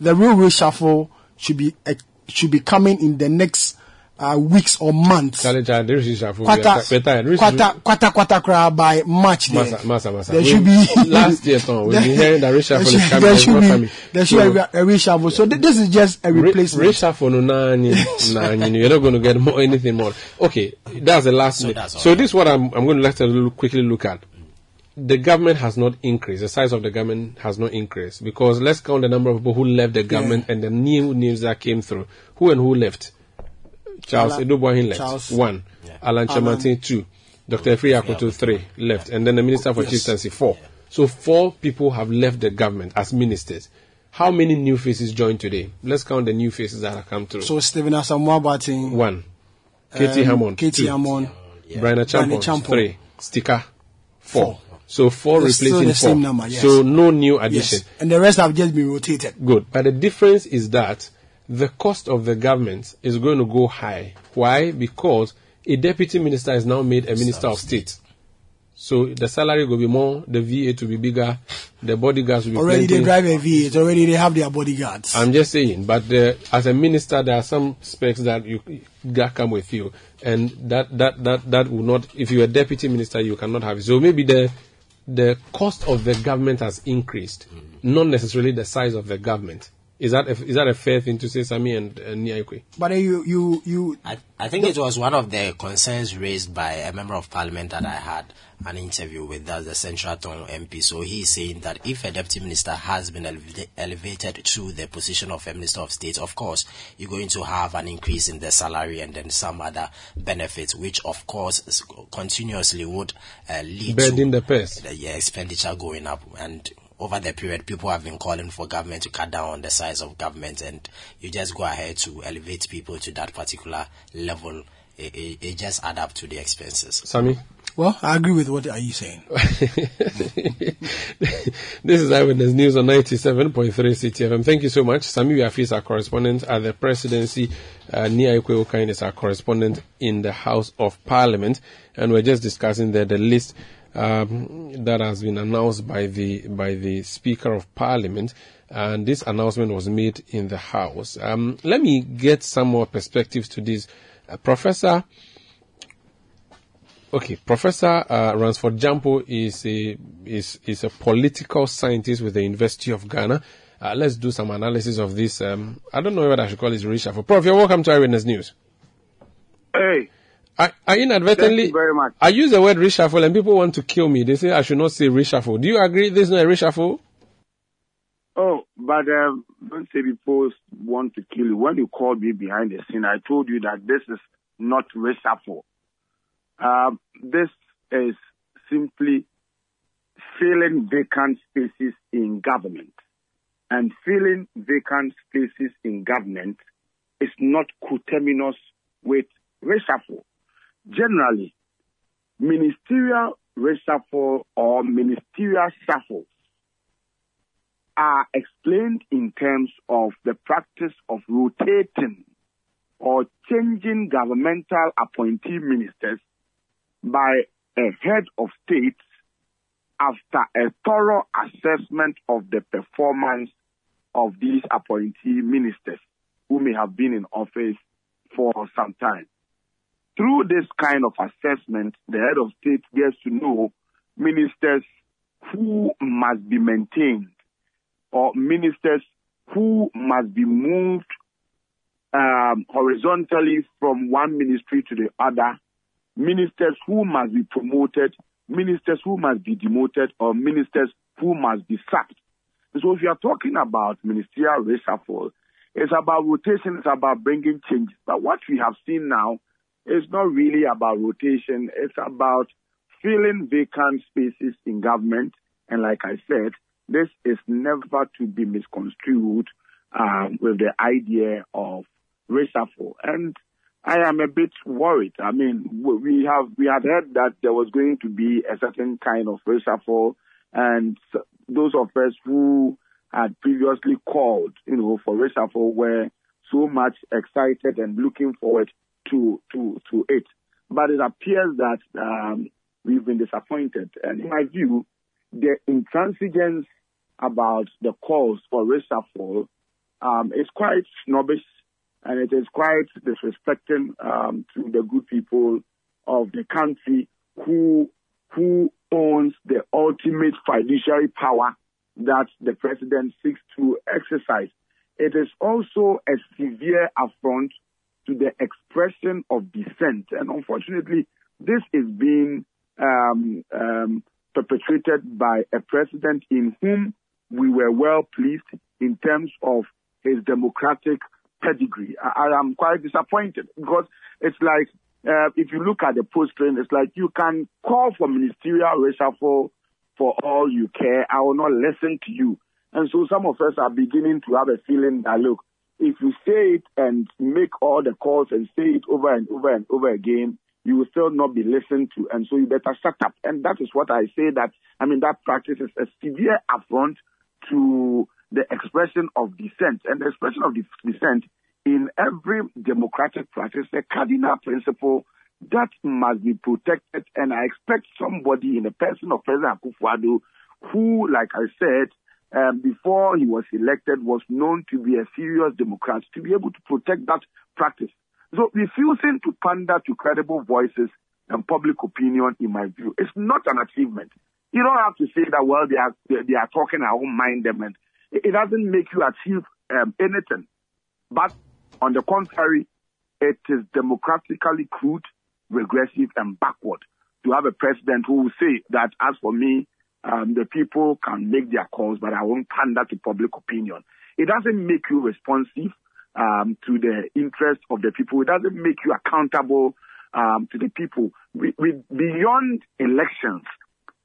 The real reshuffle should be uh, should be coming in the next uh, weeks or months. Charlie, Charlie, there is reshuffle. Quarter, Better, better. quarter, quarter, quarter, quarter by March. There, Massa, massa, massa. there We- should be last year, Tom, we've been hearing that reshuffle there is should- coming, There should be, there should So- be a, a reshuffle. So th- this is just a Re- replacement. reshuffle, no, nah, nah, nah, you're not going to get more, anything more. Okay, that's the last. So, that's all. so this is what I'm, I'm going to let us quickly look at. The government has not increased. The size of the government has not increased because let's count the number of people who left the government and the new news that came through. Who and who left? Charles Alan- Adu Boahen left. Charles. One. Alan Kyerematen, two. Dr. Afriyie Akoto, three. Left. And then the Minister for Chieftaincy, four. So four people have left the government as ministers. How many new faces joined today? Let's count the new faces that have come through. so Stephen Asamoah Boateng, One. K.T. um, Hammond. K.T. two. Hammond, Bryan Acheampong. Acheampong. Three. Sticker. Four. So four It's replacing four. number, yes. So no new addition. yes, and the rest have just been rotated. Good. But the difference is that the cost of the government is going to go high. Why? Because a deputy minister is now made a minister of state. So the salary will be more, the VA to be bigger, the bodyguards will be Already plenty. they drive a V8. Already they have their bodyguards. I'm just saying, but the, as a minister, there are some specs that you that come with you, and that that that that will not. If you're a deputy minister, you cannot have it. So maybe the the cost of the government has increased, not necessarily the size of the government. Is that a, is that a fair thing to say, Sami and, and Niaikwe? but then you you you I, I think it was one of the concerns raised by a member of parliament that I had an interview with, that's the Central Town MP. So he's saying that if a deputy minister has been eleva- elevated to the position of a minister of state, of course, you're going to have an increase in the salary and then some other benefits, which of course continuously would uh, lead Burden to the purse. the yeah, expenditure going up and over the period people have been calling for government to cut down on the size of government and you just go ahead to elevate people to that particular level it, it, it just add up to the expenses Sami? well, I agree with what are you saying. this is Eyewitness News on 97.3 Citi FM. Thank you so much. Sami Wiafi is our correspondent at the presidency. Uh, Nia Ikwe is our correspondent in the House of Parliament. And we're just discussing there the list um, that has been announced by the, by the Speaker of Parliament. And this announcement was made in the House. Um, let me get some more perspectives to this. Uh, Professor Okay, Professor uh, Ransford Gyampo is a is is a political scientist with the University of Ghana. Uh, let's do some analysis of this. Um, I don't know what I should call this reshuffle. Prof, you're welcome to Eyewitness News. Hey, I, I inadvertently Thank you very much. I use the word reshuffle and people want to kill me. They say I should not say reshuffle. Do you agree this is not a reshuffle? oh, but um, don't say people want to kill you. When you called me behind the scene, I told you that this is not reshuffle. Um, this is simply filling vacant spaces in government. And filling vacant spaces in government is not coterminous with reshuffle. Generally, ministerial reshuffle or ministerial shuffle are explained in terms of the practice of rotating or changing governmental appointee ministers by a head of state after a thorough assessment of the performance of these appointee ministers who may have been in office for some time. Through this kind of assessment, the head of state gets to know ministers who must be maintained or ministers who must be moved um, horizontally from one ministry to the other, ministers who must be promoted, ministers who must be demoted, or ministers who must be sacked. So if you are talking about ministerial reshuffle, it's about rotation, it's about bringing change. But what we have seen now is not really about rotation, it's about filling vacant spaces in government. And like I said, this is never to be misconstrued um, with the idea of reshuffle. And I am a bit worried. I mean, we have we had heard that there was going to be a certain kind of reshuffle, and those of us who had previously called, you know, for reshuffle were so much excited and looking forward to to to it. But it appears that um, we've been disappointed. And in my view, the intransigence about the calls for reshuffle um, is quite snobbish and it is quite disrespecting um, to the good people of the country who who owns the ultimate fiduciary power that the president seeks to exercise. It is also a severe affront to the expression of dissent, and unfortunately, this is being um, um, perpetrated by a president in whom we were well pleased in terms of his democratic pedigree. I, I am quite disappointed because it's like uh, if you look at the post it's like you can call for ministerial reshuffle for all you care. I will not listen to you. And so some of us are beginning to have a feeling that look, if you say it and make all the calls and say it over and over and over again, you will still not be listened to. And so you better shut up. And that is what I say that, I mean, that practice is a severe affront to the expression of dissent. And the expression of dissent in every democratic practice, a cardinal principle that must be protected. And I expect somebody in the person of President Akufo-Addo, who, like I said, um, before he was elected, was known to be a serious Democrat, to be able to protect that practice. So refusing to pander to credible voices and public opinion, in my view, is not an achievement. You don't have to say that, well, they are, they are talking, I won't mind them. And it doesn't make you achieve um, anything. But on the contrary, it is democratically crude, regressive, and backward to have a president who will say that, as for me, um, the people can make their calls, but I won't pander to public opinion. It doesn't make you responsive um, to the interest of the people. It doesn't make you accountable um, to the people. We, we, beyond elections,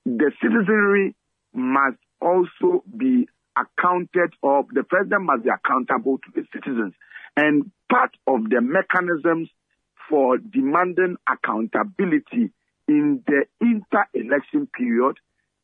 the citizenry must also be accounted of, the president must be accountable to the citizens. And part of the mechanisms for demanding accountability in the inter-election period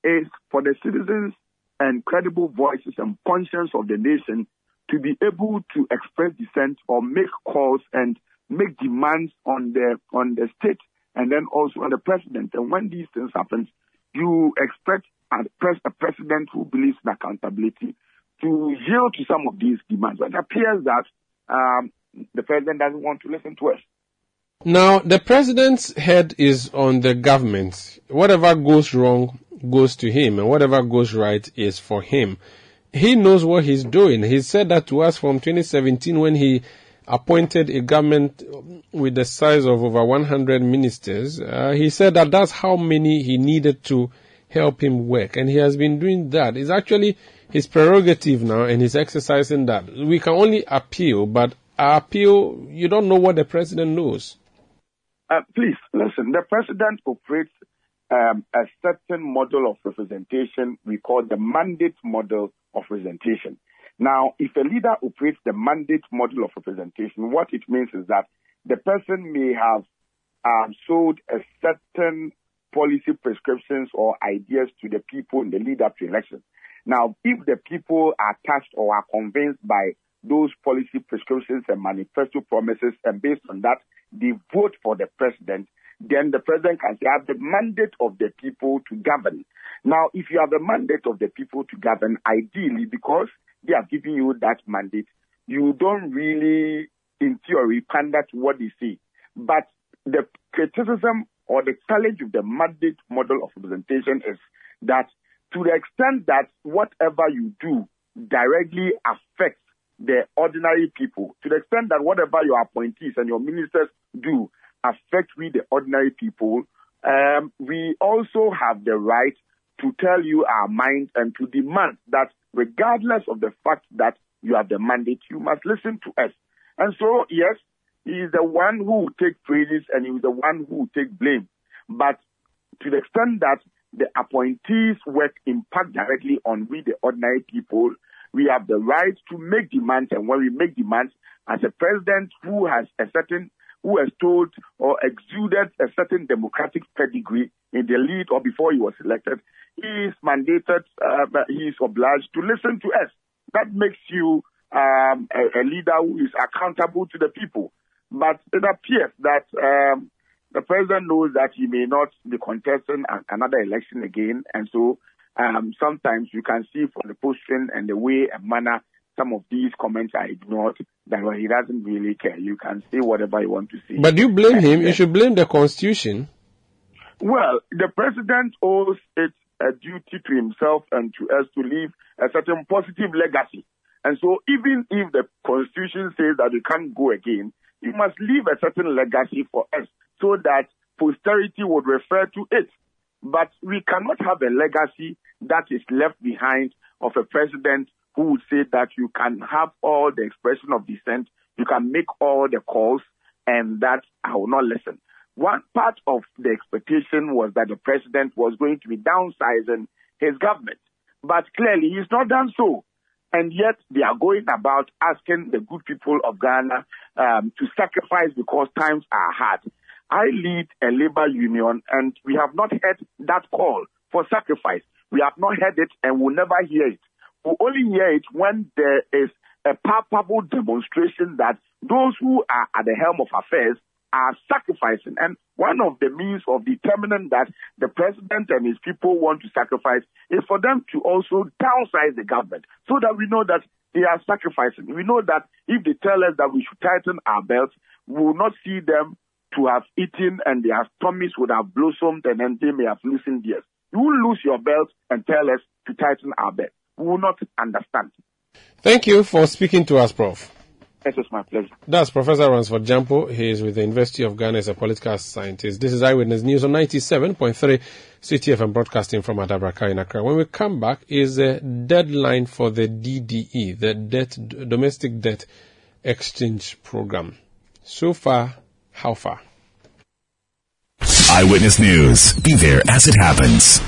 is for the citizens and credible voices and conscience of the nation to be able to express dissent or make calls and make demands on the on the state and then also on the president. And when these things happen, you expect a, pres- a president who believes in accountability to yield to some of these demands. But it appears that um, the president doesn't want to listen to us. Now, the president's head is on the government. Whatever goes wrong goes to him, and whatever goes right is for him. He knows what he's doing. He said that to us from 2017 when he appointed a government with the size of over 100 ministers. Uh, he said that that's how many he needed to help him work, and he has been doing that. It's actually his prerogative now, and he's exercising that. We can only appeal, but our appeal, you don't know what the president knows. Uh, please listen. The president operates a certain model of representation we call the mandate model of representation. Now, if a leader operates the mandate model of representation, what it means is that the person may have um, sold a certain policy prescriptions or ideas to the people in the lead up to election. Now, if the people are touched or are convinced by those policy prescriptions and manifesto promises, and based on that, they vote for the president, then the president can say, I have the mandate of the people to govern. Now, if you have the mandate of the people to govern, ideally, because they are giving you that mandate, you don't really, in theory, pander to what they say. But the criticism or the challenge of the mandate model of representation is that to the extent that whatever you do directly affects the ordinary people to the extent that whatever your appointees and your ministers do affect we the ordinary people. Um, we also have the right to tell you our mind and to demand that regardless of the fact that you have the mandate, you must listen to us. And so, yes, he is the one who will take praises and he is the one who will take blame. But to the extent that the appointees work impact directly on we, the ordinary people, we have the right to make demands. And when we make demands, as a president who has a certain, who has told or exuded a certain democratic pedigree in the lead or before he was elected, he is mandated, uh, he is obliged to listen to us. That makes you um, a, a, leader who is accountable to the people. But it appears that um, the president knows that he may not be contesting another election again, and so um, sometimes you can see from the posting and the way and manner some of these comments are ignored that well, he doesn't really care. You can say whatever you want to say. But you blame and him. You should blame the constitution. Well, the president owes it a duty to himself and to us to leave a certain positive legacy. And so even if the constitution says that you can't go again, you must leave a certain legacy for us so that posterity would refer to it. But we cannot have a legacy that is left behind of a president who would say that you can have all the expression of dissent, you can make all the calls, and that I will not listen. One part of the expectation was that the president was going to be downsizing his government. But clearly, he's not done so. And yet, they are going about asking the good people of Ghana um, to sacrifice because times are hard. I lead a labor union, and we have not heard that call for sacrifice. We have not heard it, and will never hear it. We'll only hear it when there is a palpable demonstration that those who are at the helm of affairs are sacrificing. And one of the means of determining that the president and his people want to sacrifice is for them to also downsize the government so that we know that they are sacrificing. We know that if they tell us that we should tighten our belts, we will not see them to have eaten and their stomachs would have blossomed and then they may have loosened theirs. You will lose your belt and tell us to tighten our belt. We will not understand. Thank you for speaking to us, Prof. It is my pleasure. That's Professor Ransford Gyampo. He is with the University of Ghana as a political scientist. This is Eyewitness News on 97.3 Citi FM broadcasting from Adabraka in Accra. When we come back, is a deadline for the DDE, the debt, Domestic Debt Exchange Program. So far, how far? Eyewitness News. Be there as it happens.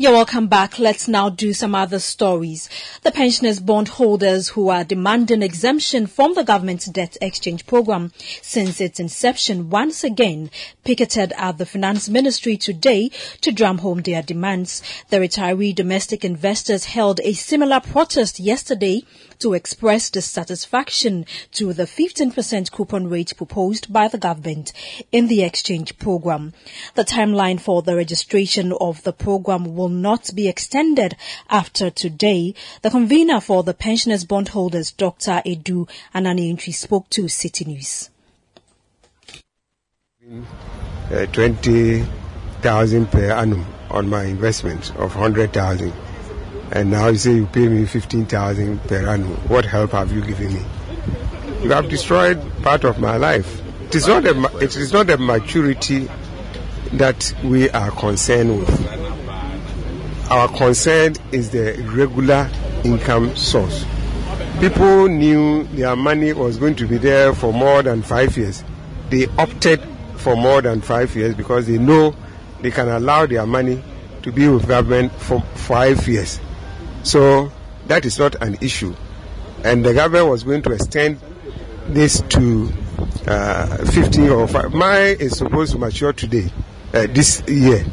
You're welcome back. Let's now do some other stories. The pensioners bondholders who are demanding exemption from the government's debt exchange program since its inception once again picketed at the finance ministry today to drum home their demands. The retiree domestic investors held a similar protest yesterday to express dissatisfaction to the 15% coupon rate proposed by the government in the exchange program. The timeline for the registration of the program will not be extended after today. The convener for the pensioners bondholders, Dr. Edu Ananientri, spoke to City News. Uh, 20,000 per annum on my investment of 100,000 and now you say you pay me 15,000 per annum. What help have you given me? You have destroyed part of my life. It is not a, it is not maturity that we are concerned with. Our concern is the regular income source. People knew their money was going to be there for more than five years. They opted for more than five years because they know they can allow their money to be with government for five years. So that is not an issue. And the government was going to extend this to uh, 50 or 5. Mine is supposed to mature today, uh, this year.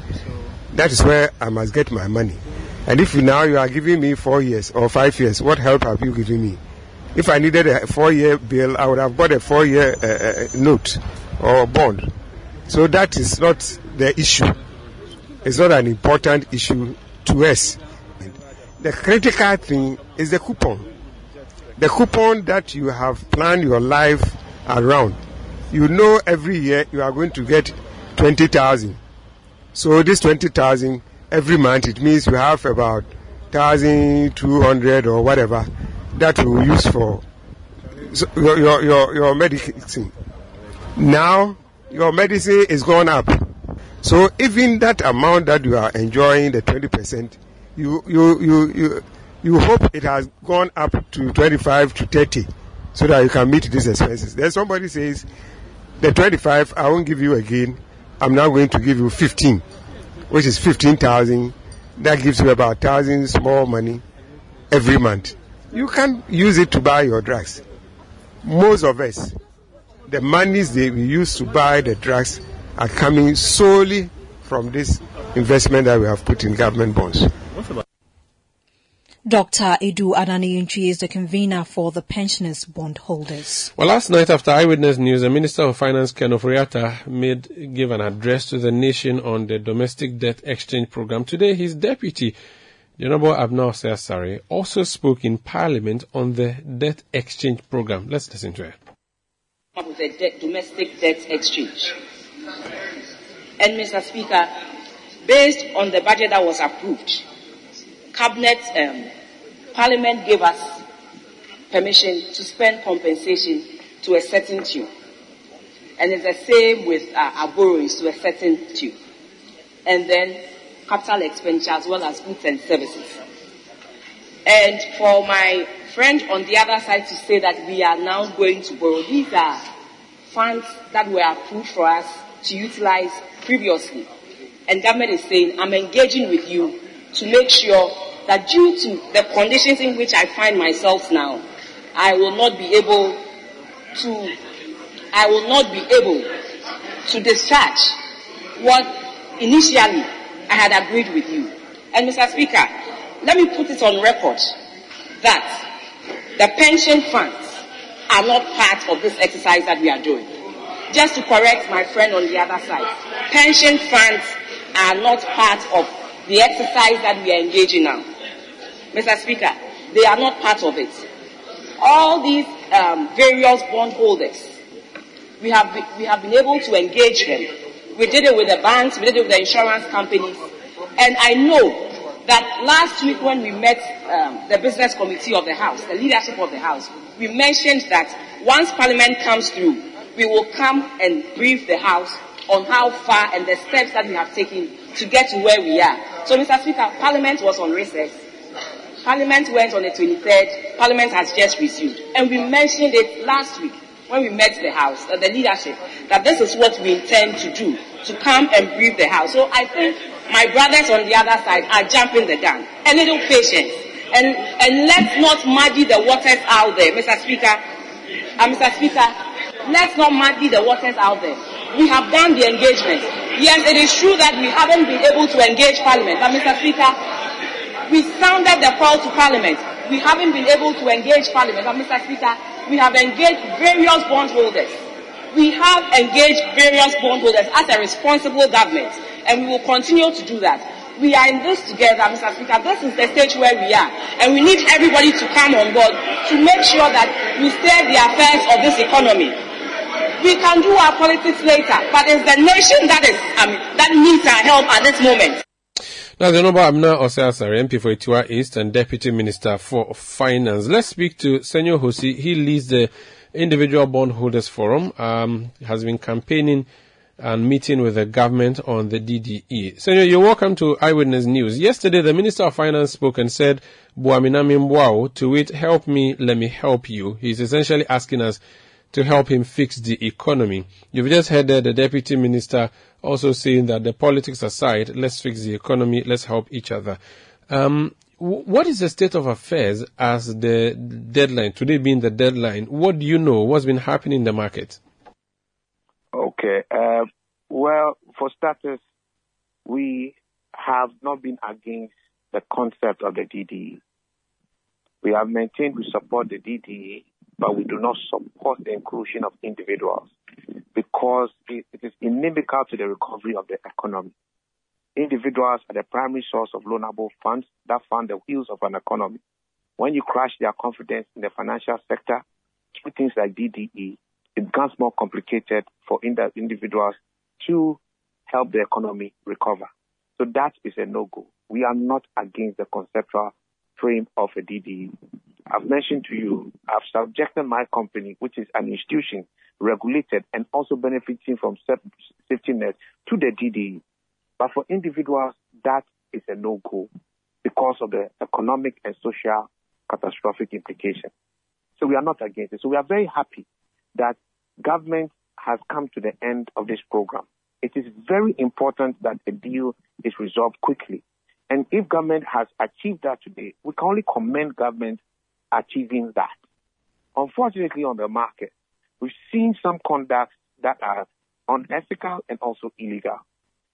That is where I must get my money. And if now you are giving me four years or five years, what help have you given me? If I needed a four-year bill, I would have bought a four-year uh, uh note or bond. So that is not the issue. It's not an important issue to us. The critical thing is the coupon. The coupon that you have planned your life around. You know every year you are going to get 20,000. So this 20,000 every month, it means you have about thousand two hundred or whatever that we use for your your your, your medicine. Now your medicine is gone up. So even that amount that you are enjoying, the twenty percent, you you you you you hope it has gone up to twenty five to thirty, so that you can meet these expenses. Then somebody says, the twenty five I won't give you again. I'm now going to give you fifteen, which is fifteen thousand. That gives you about thousand small money every month. You can use it to buy your drugs. Most of us, the monies they we use to buy the drugs are coming solely from this investment that we have put in government bonds. Dr. Edu Ananiyunchi is the convener for the pensioners bondholders. Well, last night after Eyewitness News, the Minister of Finance, Ken Ofori-Atta, made give an address to the nation on the domestic debt exchange program. Today, his deputy, the Honorable Abena Osei-Asare, also spoke in Parliament on the debt exchange program. Let's listen to it. With the de- domestic debt exchange. And Mr. Speaker, based on the budget that was approved, Cabinet, um, Parliament gave us permission to spend compensation to a certain tune. And it's the same with uh, our borrowings to a certain tune. And then capital expenditure as well as goods and services. And for my friend on the other side to say that we are now going to borrow, these are funds that were approved for us to utilize previously. And government is saying, I'm engaging with you to make sure that due to the conditions in which I find myself now, I will not be able to, I will not be able to discharge what initially I had agreed with you. And Mr. Speaker, let me put it on record that the pension funds are not part of this exercise that we are doing. Just to correct my friend on the other side, pension funds are not part of the exercise that we are engaging now. Mr. Speaker, they are not part of it. All these um, various bondholders, we have, be, we have been able to engage them. We did it with the banks, we did it with the insurance companies, and I know that last week when we met um, the business committee of the House, the leadership of the House, we mentioned that once Parliament comes through, we will come and brief the House on how far and the steps that we have taken to get to where we are. So, Mr. Speaker, Parliament was on recess. Parliament went on the 23rd. Parliament has just resumed. And we mentioned it last week when we met the House, uh, the leadership, that this is what we intend to do, to come and brief the House. So I think my brothers on the other side are jumping the gun. A little patience. And, and let's not muddy the waters out there, Mr. Speaker. Uh, Mr. Speaker, let's not muddy the waters out there. We have done the engagement. Yes, it is true that we haven't been able to engage Parliament, but Mr. Speaker, we sounded the call to Parliament. We haven't been able to engage Parliament. Mr. Speaker, we have engaged various bondholders. We have engaged various bondholders as a responsible government, and we will continue to do that. We are in this together, Mr. Speaker. This is the stage where we are, and we need everybody to come on board to make sure that we steer the affairs of this economy. We can do our politics later, but it's the nation that is mean, that needs our help at this moment. Now, the Honorable Abena Osei-Asare, MP for Atiwa East and Deputy Minister for Finance. Let's speak to Senyo Hosi. He leads the Individual Bondholders Forum, um, has been campaigning and meeting with the government on the DDE. Senyo, you're welcome to Eyewitness News. Yesterday, the Minister of Finance spoke and said, Buaminami Mbwao, to it, help me, let me help you. He's essentially asking us to help him fix the economy. You've just heard the Deputy Minister also saying that the politics aside, let's fix the economy, let's help each other. Um, what is the state of affairs as the deadline, today being the deadline? What do you know? What's been happening in the market? Okay. Uh, well, for starters, we have not been against the concept of the DDE. We have maintained we support the DDE, but we do not support the inclusion of individuals because it, it is inimical to the recovery of the economy. Individuals are the primary source of loanable funds that fund the wheels of an economy. When you crush their confidence in the financial sector through things like DDE, it becomes more complicated for individuals to help the economy recover. So that is a no-go. We are not against the conceptual frame of a DDE. I've mentioned to you, I've subjected my company, which is an institution regulated and also benefiting from safety net, to the DDE. But for individuals, that is a no-go because of the economic and social catastrophic implications. So we are not against it. So we are very happy that government has come to the end of this program. It is very important that a deal is resolved quickly. And if government has achieved that today, we can only commend government achieving that. Unfortunately, on the market, we've seen some conducts that are unethical and also illegal.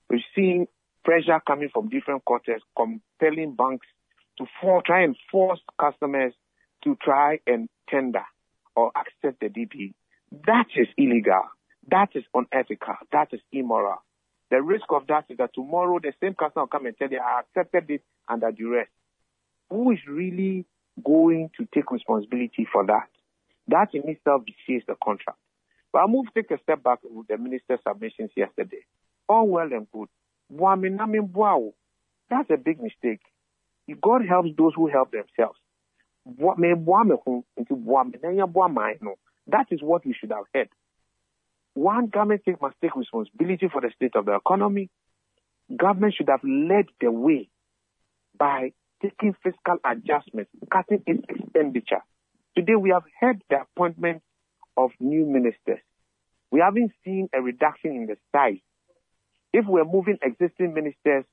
We've seen pressure coming from different quarters compelling banks to for, try and force customers to try and tender or accept the DP. That is illegal. That is unethical. That is immoral. The risk of that is that tomorrow the same customer will come and tell you, I accepted it under duress. Who is really going to take responsibility for that? That in itself defies the contract. But I'll move, take a step back with the minister's submissions yesterday. All well and good. That's a big mistake. If God helps those who help themselves. That is what we should have heard. One government must take responsibility for the state of the economy. Government should have led the way by taking fiscal adjustments, cutting its expenditure. Today we have had the appointment of new ministers. We haven't seen a reduction in the size. If we're moving existing ministers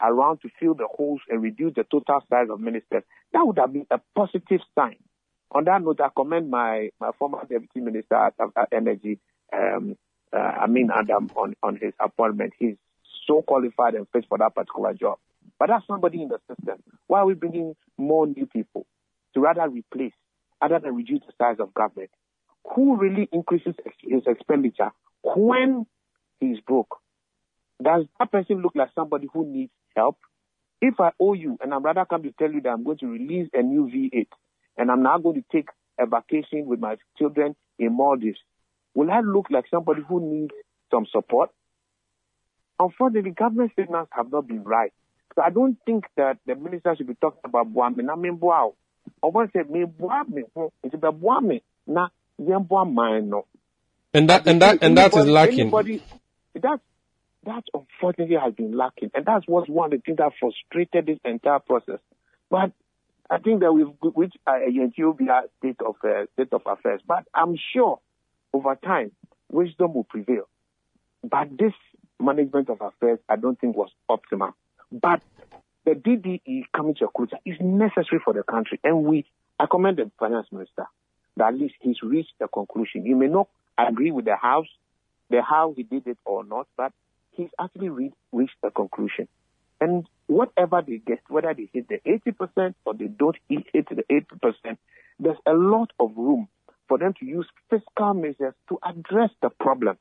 around to fill the holes and reduce the total size of ministers, that would have been a positive sign. On that note, I commend my, my former deputy minister at Energy, um, uh, Amin Adam, on, on his appointment. He's so qualified and fit for that particular job. But that's somebody in the system. Why are we bringing more new people to rather replace, rather than reduce the size of government? Who really increases his expenditure when he's broke? Does that person look like somebody who needs help? If I owe you and I'm rather come to tell you that I'm going to release a new V8 and I'm now going to take a vacation with my children in Maldives, will I look like somebody who needs some support? Unfortunately, government signals have not been right. So I don't think that the minister should be talking about Buame. I mean, wow. I want to say, me Buame, it's about Buame. Na, no. And that, and that, and that is lacking. Anybody, that's, that unfortunately has been lacking. And that's what's one of the things that frustrated this entire process. But I think that we've reached uh, Ethiopia state of uh, state of affairs. But I'm sure over time wisdom will prevail. But this management of affairs, I don't think was optimal. But the DDE coming to a closure is necessary for the country, and we I commend the finance minister that at least he's reached a conclusion. He may not agree with the house, the how he did it or not, but he's actually reached, reached a conclusion. And whatever they get, whether they hit the 80% or they don't hit the 80%, there's a lot of room for them to use fiscal measures to address the problem.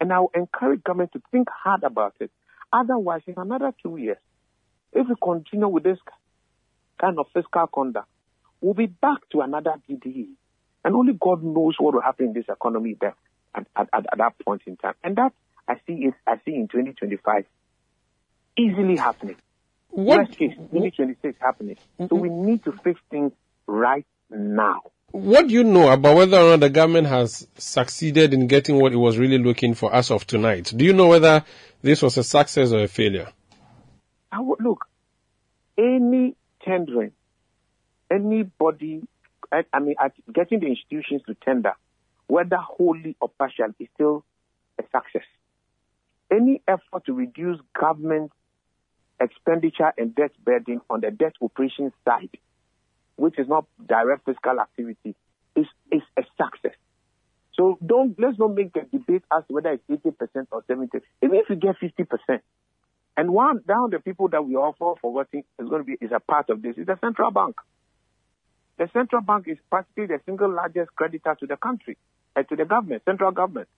And I will encourage government to think hard about it. Otherwise, in another two years, if we continue with this kind of fiscal conduct, we'll be back to another DDE. And only God knows what will happen in this economy there at, at, at, that point in time. And that I see is I see in 2025 easily happening. What? Worst case, 2026 happening. So we need to fix things right now. What do you know about whether or not the government has succeeded in getting what it was really looking for as of tonight? Do you know whether this was a success or a failure? Would, look, any tendering, anybody, I, I mean, getting the institutions to tender, whether wholly or partial, is still a success. Any effort to reduce government expenditure and debt burden on the debt operation side which is not direct fiscal activity, is, is a success. So don't let's not make a debate as to whether it's 80% or 70. Even if you get 50%, and one down the people that we offer for voting is going to be is a part of this is the central bank. The central bank is practically the single largest creditor to the country and to the government, central government.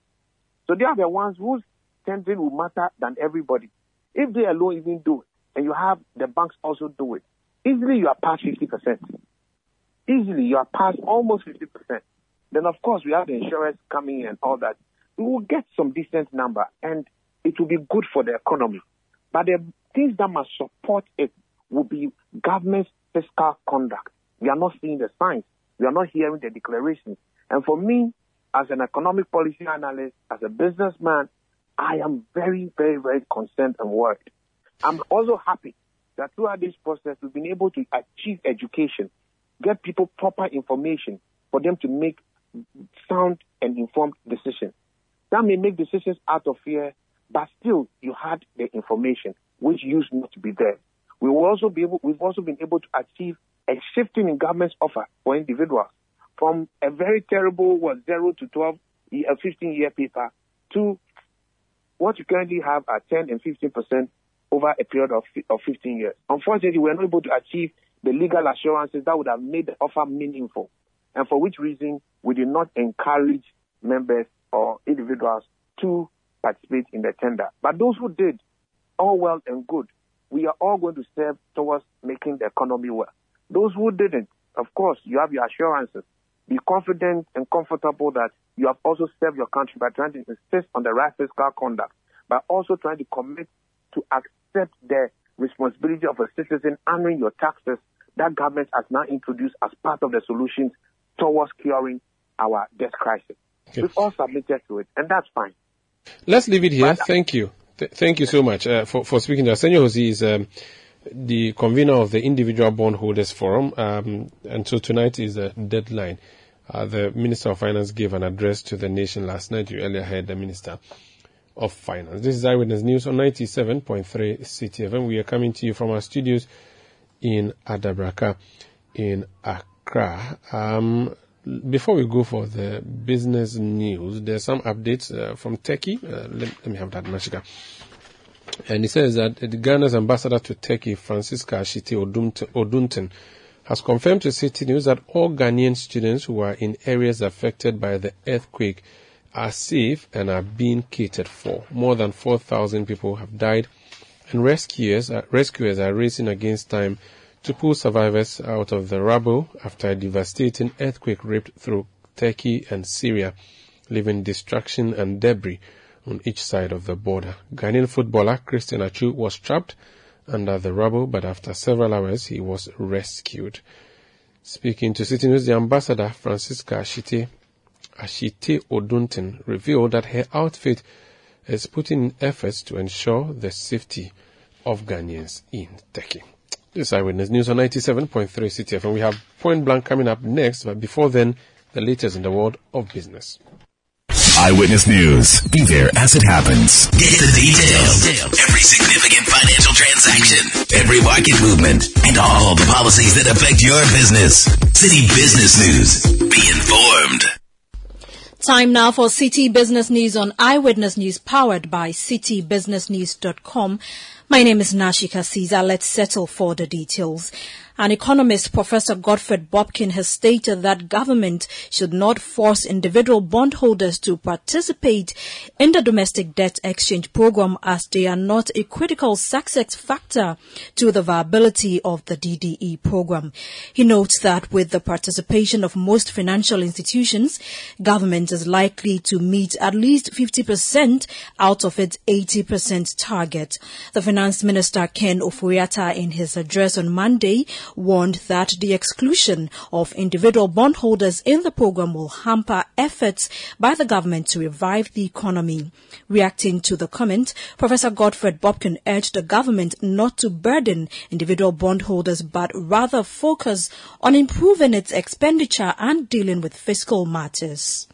So they are the ones whose tendering will matter than everybody. If they alone even do it, and you have the banks also do it, easily you are past 50% easily you are past almost 50%. Then of course we have the insurance coming in and all that. We will get some decent number and it will be good for the economy. But the things that must support it will be government's fiscal conduct. We are not seeing the signs. We are not hearing the declarations. And for me, as an economic policy analyst, as a businessman, I am very, very, very concerned and worried. I'm also happy that throughout this process, we've been able to achieve education, get people proper information for them to make sound and informed decisions. That may make decisions out of fear, but still you had the information which used not to be there. We will also be able, we've also been able to achieve a shifting in government's offer for individuals from a very terrible what zero to 12, a uh, 15 year paper to what you currently have at 10 and 15 percent over a period of, of 15 years. Unfortunately, we are not able to achieve the legal assurances that would have made the offer meaningful, and for which reason we did not encourage members or individuals to participate in the tender. But those who did, all well and good. We are all going to serve towards making the economy work. Those who didn't, of course, you have your assurances. Be confident and comfortable that you have also served your country by trying to insist on the right fiscal conduct, but also trying to commit to accept the responsibility of a citizen honoring your taxes that government has now introduced as part of the solutions towards curing our debt crisis. Okay. We've all submitted to it, and that's fine. Let's leave it here. But, Thank you. Th- thank you so much uh, for, for speaking to us. Senyo Hosi is um, the convener of the Individual Bondholders Forum, um, and so tonight is a deadline. Uh, the Minister of Finance gave an address to the nation last night. You earlier heard the Minister of Finance. This is Eyewitness News on 97.3 Citi FM. We are coming to you from our studios in Adabraka in Accra. Um, before we go for the business news, there's some updates uh, from Turkey. Uh, let, let, me have that, Mashika. And he says that the Ghana's ambassador to Turkey, Francisca Ashietey Odunton, has confirmed to Citi News that all Ghanaian students who are in areas affected by the earthquake are safe and are being catered for. More than 4,000 people have died, and rescuers are, uh, rescuers are racing against time to pull survivors out of the rubble after a devastating earthquake ripped through Turkey and Syria, leaving destruction and debris on each side of the border. Ghanaian footballer Christian Atsu was trapped under the rubble, but after several hours he was rescued. Speaking to Citi News, the ambassador Francisca Ashietey, Ashietey Odunton revealed that her outfit is putting in efforts to ensure the safety of Ghanaians in Turkey. This is Eyewitness News on 97.3 Citi FM. We have Point Blank coming up next, but before then, the latest in the world of business. Eyewitness News. Be there as it happens. Get the details. Every significant financial transaction, every market movement, and all the policies that affect your business. Citi Business News. Be informed. Time now for Citi Business News on Eyewitness News powered by citibusinessnews.com. My name is Nashika Caesar. Let's settle for the details. An economist, Professor Godfred Bokpin, has stated that government should not force individual bondholders to participate in the domestic debt exchange program as they are not a critical success factor to the viability of the DDE program. He notes that with the participation of most financial institutions, government is likely to meet at least 50% out of its 80% target. The Finance Minister Ken Ofori-Atta in his address on Monday warned that the exclusion of individual bondholders in the program will hamper efforts by the government to revive the economy. Reacting to the comment, Professor Godfred Bokpin urged the government not to burden individual bondholders but rather focus on improving its expenditure and dealing with fiscal matters.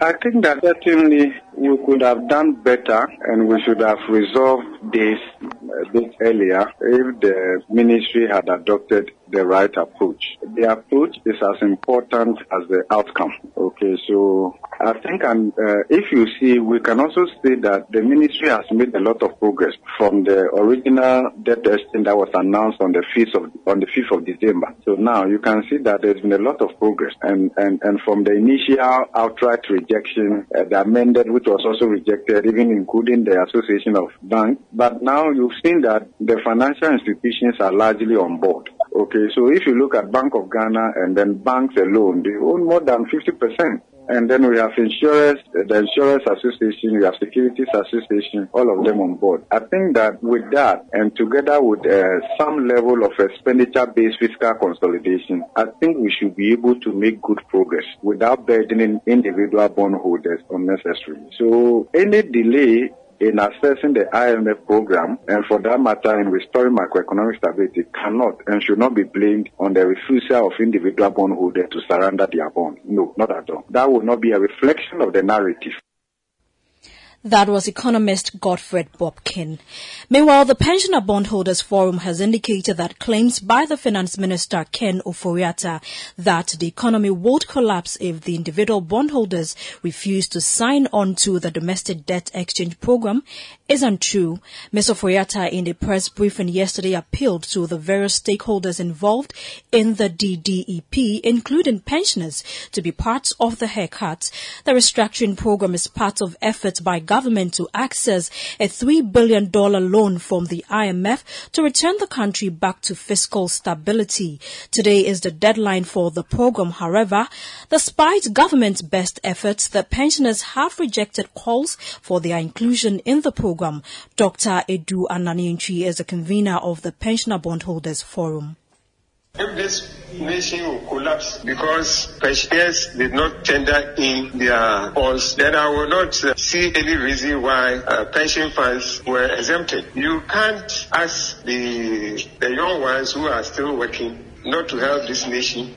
I think that certainly we could have done better and we should have resolved this uh, a bit earlier if the ministry had adopted the right approach. The approach is as important as the outcome. Okay, so I think, and uh, if you see, we can also see that the ministry has made a lot of progress from the original debt testing that was announced on the 5th of on the 5th of December. So now you can see that there's been a lot of progress, and and and from the initial outright rejection, uh, the amended, which was also rejected, even including the Association of Banks. But now you've seen that the financial institutions are largely on board. Okay, so if you look at Bank of Ghana and then banks alone, they own more than 50% and then we have insurers, the insurance association, we have securities association, all of them on board. I think that with that, and together with uh, some level of expenditure-based fiscal consolidation, I think we should be able to make good progress without burdening individual bondholders unnecessarily. So any delay in assessing the IMF program and for that matter in restoring macroeconomic stability cannot and should not be blamed on the refusal of individual bondholders to surrender their bond. No, not at all. That will not be a reflection of the narrative. That was economist Godfred Bokpin. Meanwhile, the Pensioner Bondholders Forum has indicated that claims by the Finance Minister Ken Ofori-Atta that the economy would collapse if the individual bondholders refuse to sign on to the domestic debt exchange program is untrue. Ms. Ofori-Atta in a press briefing yesterday appealed to the various stakeholders involved in the DDEP, including pensioners, to be part of the haircut. The restructuring program is part of efforts by government to access a $3 billion loan from the IMF to return the country back to fiscal stability. Today is the deadline for the program. However, despite government's best efforts, the pensioners have rejected calls for their inclusion in the program. Dr. Adu Anane Antwi is the convener of the Pensioner Bondholders Forum. If this nation will collapse because pensioners did not tender in their bonds, then I will not uh, see any reason why uh, pension funds were exempted. You can't ask the, the young ones who are still working not to help this nation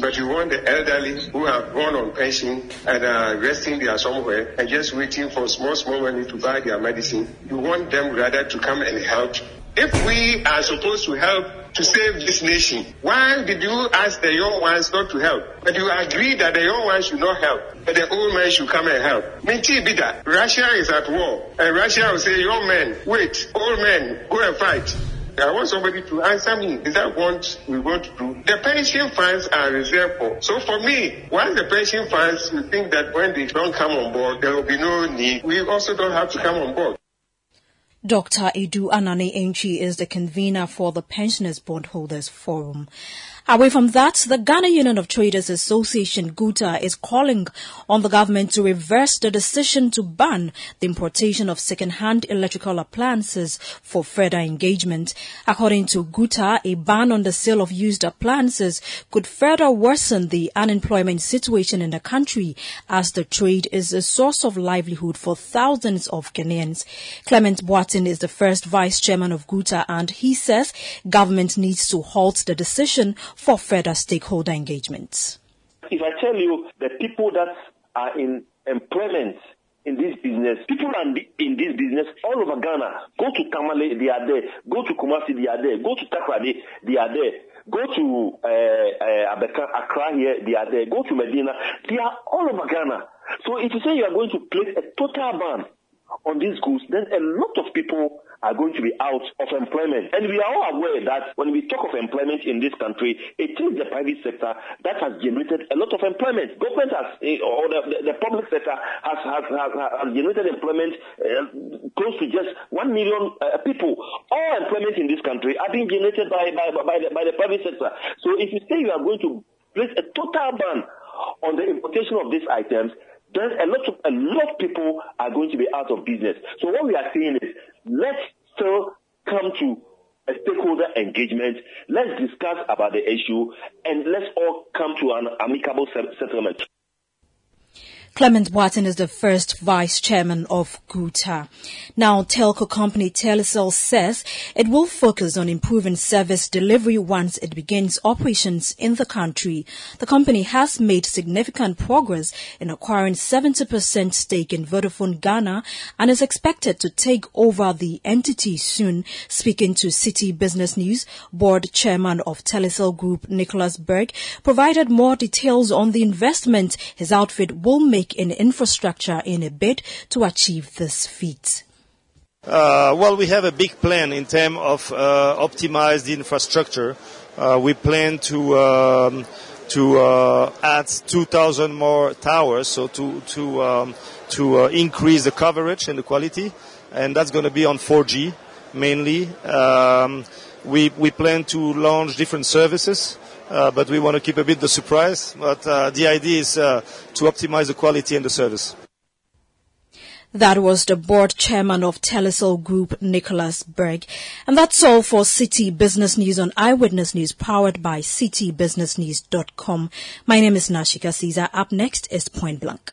but you want the elderly who have gone on pension and are resting there somewhere and just waiting for small, small money to buy their medicine. You want them rather to come and help. If we are supposed to help to save this nation, why did you ask the young ones not to help? But you agree that the young ones should not help, but the old men should come and help. Minti Bida, Russia is at war, and Russia will say, young men, wait, old men, go and fight. I want somebody to answer me. Is that what we want to do? The pension funds are reserved for. So for me, once the pension funds, we think that when they don't come on board, there will be no need. We also don't have to come on board. Dr. Idu Edu Ananientwi is the convener for the Pensioners Bondholders Forum. Away from that, the Ghana Union of Traders Association, GUTA, is calling on the government to reverse the decision to ban the importation of second-hand electrical appliances for further engagement. According to GUTA, a ban on the sale of used appliances could further worsen the unemployment situation in the country as the trade is a source of livelihood for thousands of Ghanaians. Clement Boateng is the first vice chairman of GUTA and he says government needs to halt the decision for further stakeholder engagements. If I tell you the people that are in employment in this business, people are in this business all over Ghana. Go to Tamale, they are there. Go to Kumasi, they are there. Go to Takoradi, they are there. Go to uh, uh, Abeka, Accra here, they are there. Go to Medina, they are all over Ghana. So if you say you are going to place a total ban on these goods, then a lot of people are going to be out of employment. And we are all aware that when we talk of employment in this country, it is the private sector that has generated a lot of employment. Government has, eh, or the, the, public sector has, has, has, has generated employment uh, close to just one million uh, people. All employment in this country are being generated by, by, by, the, by the private sector. So if you say you are going to place a total ban on the importation of these items, then a lot of a lot of people are going to be out of business. So what we are saying is let's still come to a stakeholder engagement. Let's discuss about the issue and let's all come to an amicable settlement. Clement Boateng is the first vice chairman of GUTA. Now, telco company Telecel says it will focus on improving service delivery once it begins operations in the country. The company has made significant progress in acquiring 70% stake in Vodafone Ghana and is expected to take over the entity soon. Speaking to Citi Business News, board chairman of Telecel Group, Nicholas Berg, provided more details on the investment his outfit will make in infrastructure in a bid to achieve this feat? Uh, well, we have a big plan in terms of uh, optimize the infrastructure. Uh, we plan to um, to uh, add 2,000 more towers, so to to um, to uh, increase the coverage and the quality, and that's going to be on 4G mainly. Um, we, we plan to launch different services. Uh, but we want to keep a bit the surprise. But uh, the idea is uh, to optimize the quality and the service. That was the board chairman of Telecel Group, Nicholas Berg. And that's all for Citi Business News on Eyewitness News, powered by citibusinessnews.com. My name is Nashika Caesar. Up next is Point Blank.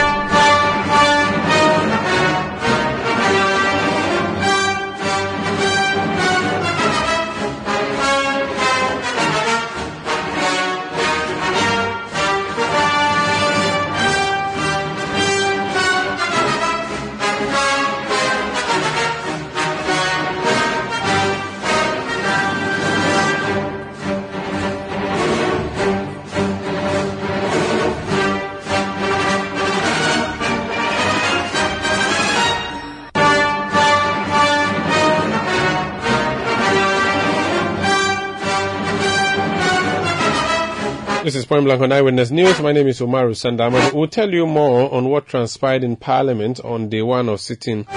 This is Point Blank on Eyewitness News. My name is Umaru Sandaman. We'll tell you more on what transpired in Parliament on day one of sitting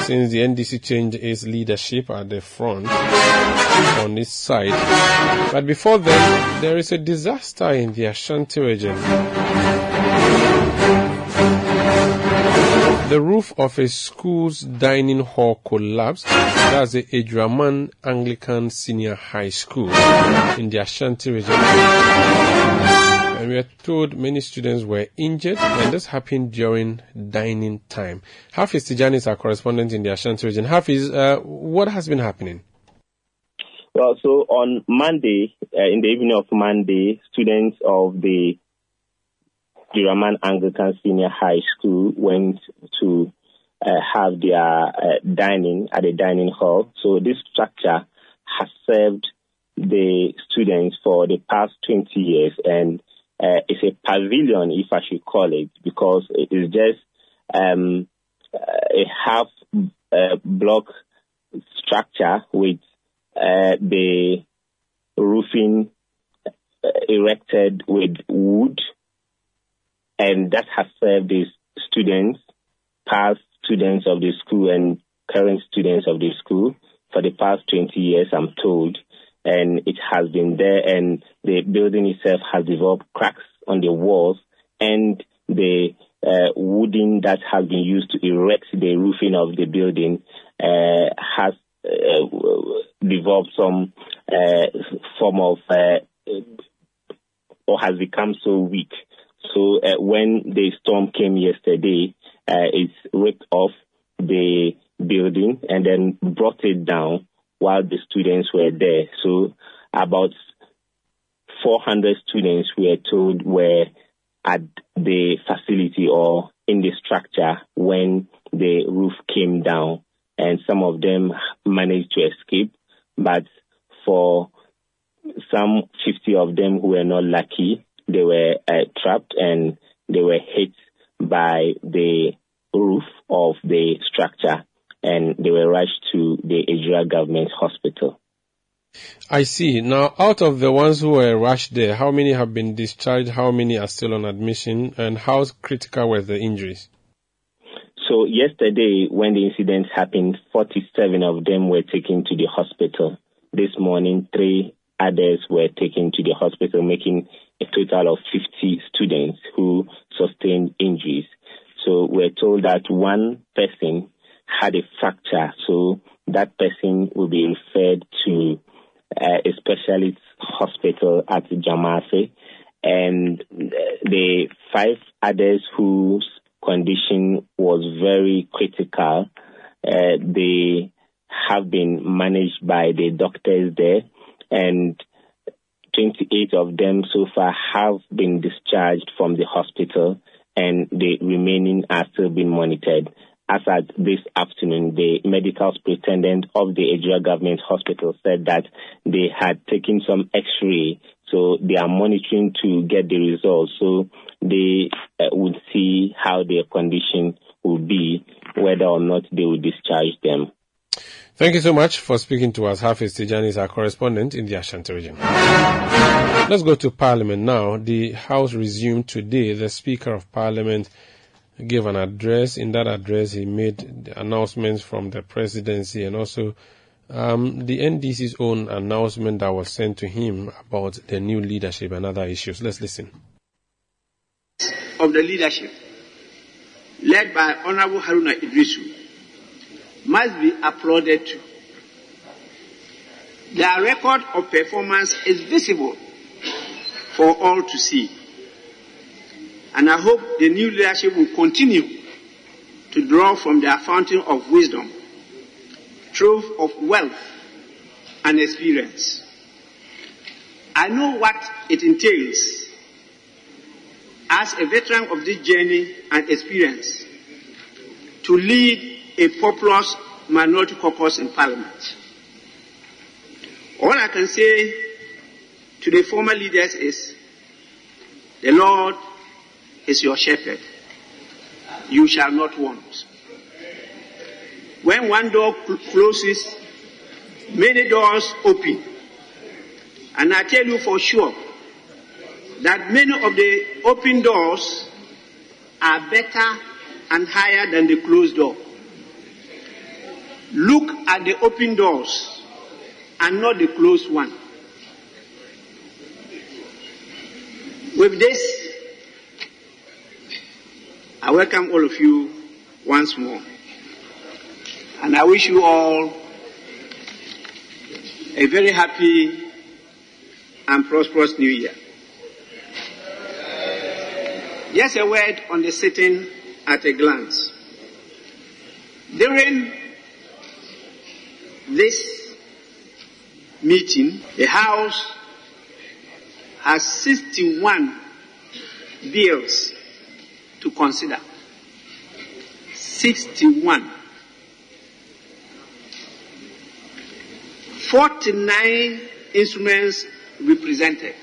since the NDC changed its leadership at the front on its side. But before then, there is a disaster in the Ashanti region. The roof of a school's dining hall collapsed. That's the Ejuraman Anglican Senior High School in the Ashanti region. And we are told many students were injured, and this happened during dining time. Half Hafiz Tijani is our correspondent in the Ashanti region. Hafiz, uh, what has been happening? Well, so on Monday, uh, in the evening of Monday, students of the Ejuraman Anglican Senior High School went to uh, have their uh, dining at a dining hall. So this structure has served the students for the past 20 years and uh, it's a pavilion, if I should call it, because it is just um, a half uh, block structure with uh, the roofing uh, erected with wood and that has served the students, past students of the school and current students of the school for the past 20 years, I'm told. And it has been there and the building itself has developed cracks on the walls and the uh, wooden that has been used to erect the roofing of the building uh, has uh, developed some uh, form of uh, or has become so weak. So uh, when the storm came yesterday, it ripped off the building and then brought it down while the students were there. So about 400 students were told were at the facility or in the structure when the roof came down and some of them managed to escape. But for some 50 of them who were not lucky, they were uh, trapped and they were hit by the roof of the structure and they were rushed to the Ejura government hospital. I see. Now, out of the ones who were rushed there, how many have been discharged? How many are still on admission? And how critical were the injuries? So yesterday, when the incident happened, 47 of them were taken to the hospital. This morning, three others were taken to the hospital, making a total of 50 students who sustained injuries. So we're told that one person had a fracture, so that person will be referred to uh, a specialist hospital at Jamase, and the five others whose condition was very critical, uh, they have been managed by the doctors there, and 28 of them so far have been discharged from the hospital and the remaining are still being monitored. As at this afternoon, the medical superintendent of the Ejura Government Hospital said that they had taken some x-ray So they are monitoring to get the results. So they uh, would see how their condition will be, whether or not they will discharge them. Thank you so much for speaking to us. Hafiz Tijani is our correspondent in the Ashanti region. Let's go to Parliament now. The House resumed today. The Speaker of Parliament gave an address. In that address, he made announcements from the presidency and also um, the NDC's own announcement that was sent to him about the new leadership and other issues. Let's listen. Of the leadership, led by Honorable Haruna Iddrisu, must be applauded too. Their record of performance is visible for all to see. And I hope the new leadership will continue to draw from their fountain of wisdom, trove of wealth, and experience. I know what it entails as a veteran of this journey and experience to lead a populous minority caucus in parliament. All I can say to the former leaders is, the Lord is your shepherd. You shall not want. When one door cl- closes, many doors open. And I tell you for sure that many of the open doors are better and higher than the closed door. Look at the open doors and not the closed one. With this, I welcome all of you once more. And I wish you all a very happy and prosperous new year. Just a word on the sitting at a glance. During this meeting, the House has 61 bills to consider. 61. 49 instruments represented.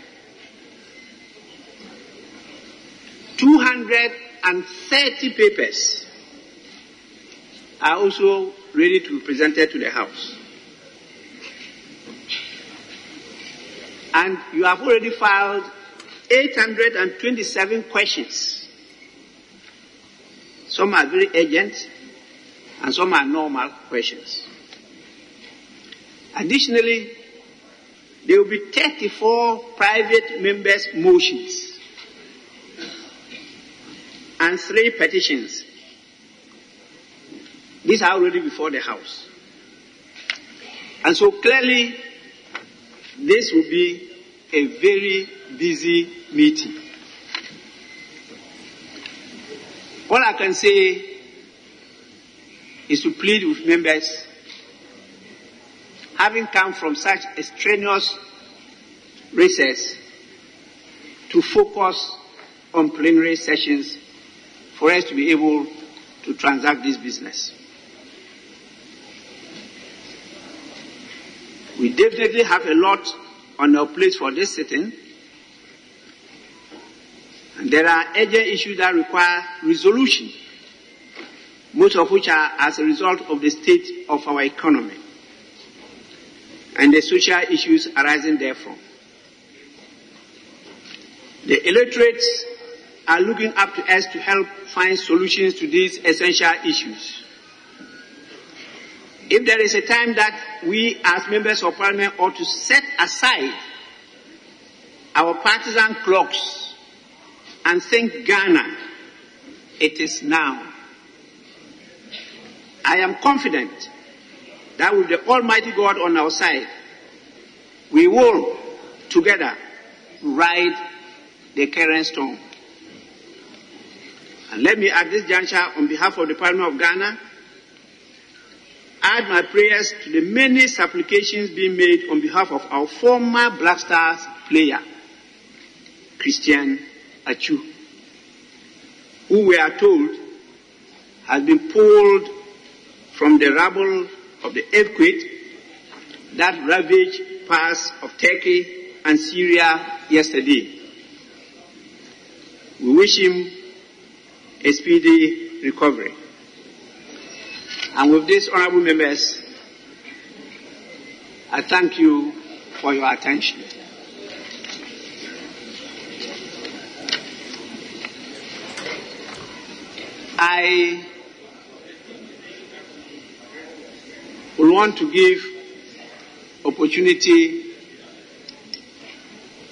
230 papers are also ready to be presented to the House. And you have already filed 827 questions. Some are very urgent and some are normal questions. Additionally, there will be 34 private members' motions and three petitions. These are already before the House. And so clearly, this will be a very busy meeting. All I can say is to plead with members, having come from such a strenuous recess, to focus on plenary sessions for us to be able to transact this business. We definitely have a lot on our plate for this sitting. There are urgent issues that require resolution, most of which are as a result of the state of our economy and the social issues arising therefrom. The electorates are looking up to us to help find solutions to these essential issues. If there is a time that we as members of parliament ought to set aside our partisan clocks and think Ghana, it is now. I am confident that with the Almighty God on our side, we will together ride the current storm. And let me at this juncture, on behalf of the Parliament of Ghana, add my prayers to the many supplications being made on behalf of our former Black Stars player, Christian Atsu, who we are told has been pulled from the rubble of the earthquake that ravaged parts of Turkey and Syria yesterday. We wish him a speedy recovery. And with this, honorable members, I thank you for your attention. I will want to give opportunity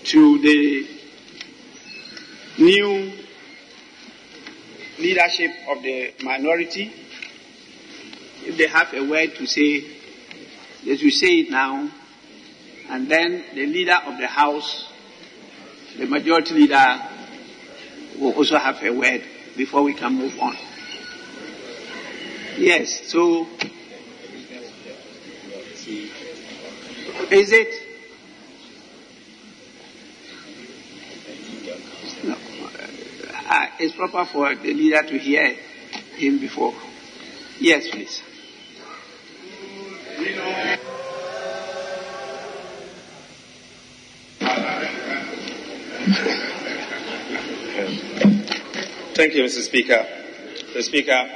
to the new leadership of the minority. If they have a word to say, they should say it now. And then the leader of the house, the majority leader, will also have a word before we can move on. Yes, so is it? No, uh, it's proper for the leader to hear him before. Yes, please. Thank you, Mr. Speaker. Mr. Speaker,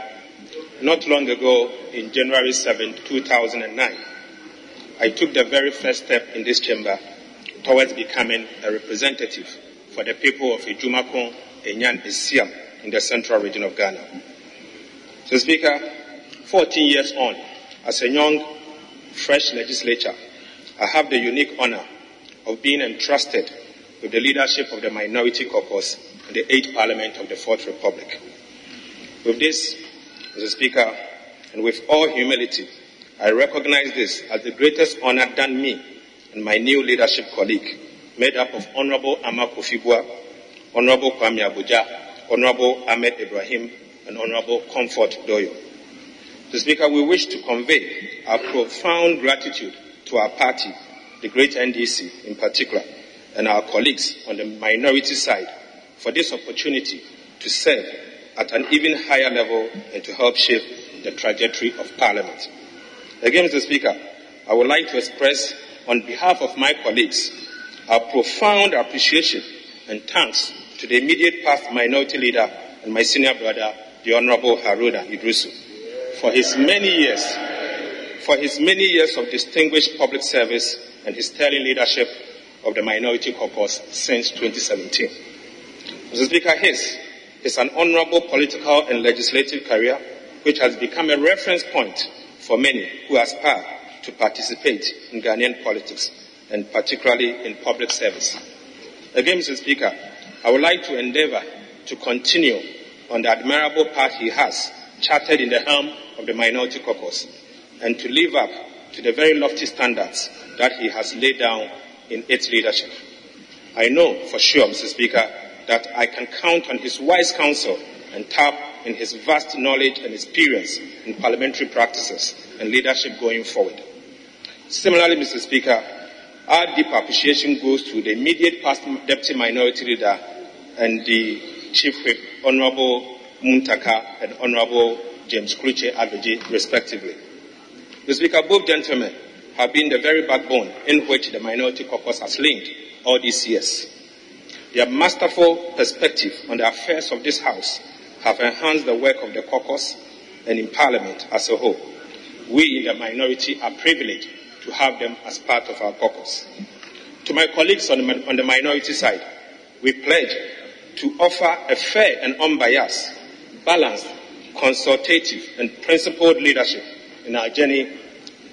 not long ago, in January 7, 2009, I took the very first step in this chamber towards becoming a representative for the people of Ijumakon, Enyan, Isiam in the central region of Ghana. Mr. Speaker, 14 years on, as a young, fresh legislature, I have the unique honor of being entrusted with the leadership of the Minority Caucus the 8th Parliament of the Fourth Republic. With this, Mr. Speaker, and with all humility, I recognize this as the greatest honor done me and my new leadership colleague, made up of Honorable Armah-Kofi Buah, Honorable Kwame Agbodza, Honorable Ahmed Ibrahim, and Honorable Comfort Doyo. Mr. Speaker, we wish to convey our profound gratitude to our party, the great NDC in particular, and our colleagues on the minority side for this opportunity to serve at an even higher level and to help shape the trajectory of Parliament. Again, Mr. Speaker, I would like to express on behalf of my colleagues our profound appreciation and thanks to the immediate past minority leader and my senior brother, the Honorable Haruna Iddrisu, for his many years, for his many years of distinguished public service and his sterling leadership of the Minority Caucus since 2017. Mr. Speaker, his is an honorable political and legislative career which has become a reference point for many who aspire to participate in Ghanaian politics and particularly in public service. Again, Mr. Speaker, I would like to endeavor to continue on the admirable path he has charted in the helm of the Minority Caucus and to live up to the very lofty standards that he has laid down in its leadership. I know for sure, Mr. Speaker, that I can count on his wise counsel and tap in his vast knowledge and experience in parliamentary practices and leadership going forward. Similarly, Mr. Speaker, our deep appreciation goes to the immediate past deputy minority leader and the chief whip, Honorable Muntaka and Honorable James Klutse Avedzi, respectively. Mr. Speaker, both gentlemen have been the very backbone in which the minority caucus has leaned all these years. Their masterful perspective on the affairs of this House have enhanced the work of the caucus and in Parliament as a whole. We in the minority are privileged to have them as part of our caucus. To my colleagues on the, on the minority side, we pledge to offer a fair and unbiased, balanced, consultative, and principled leadership in our journey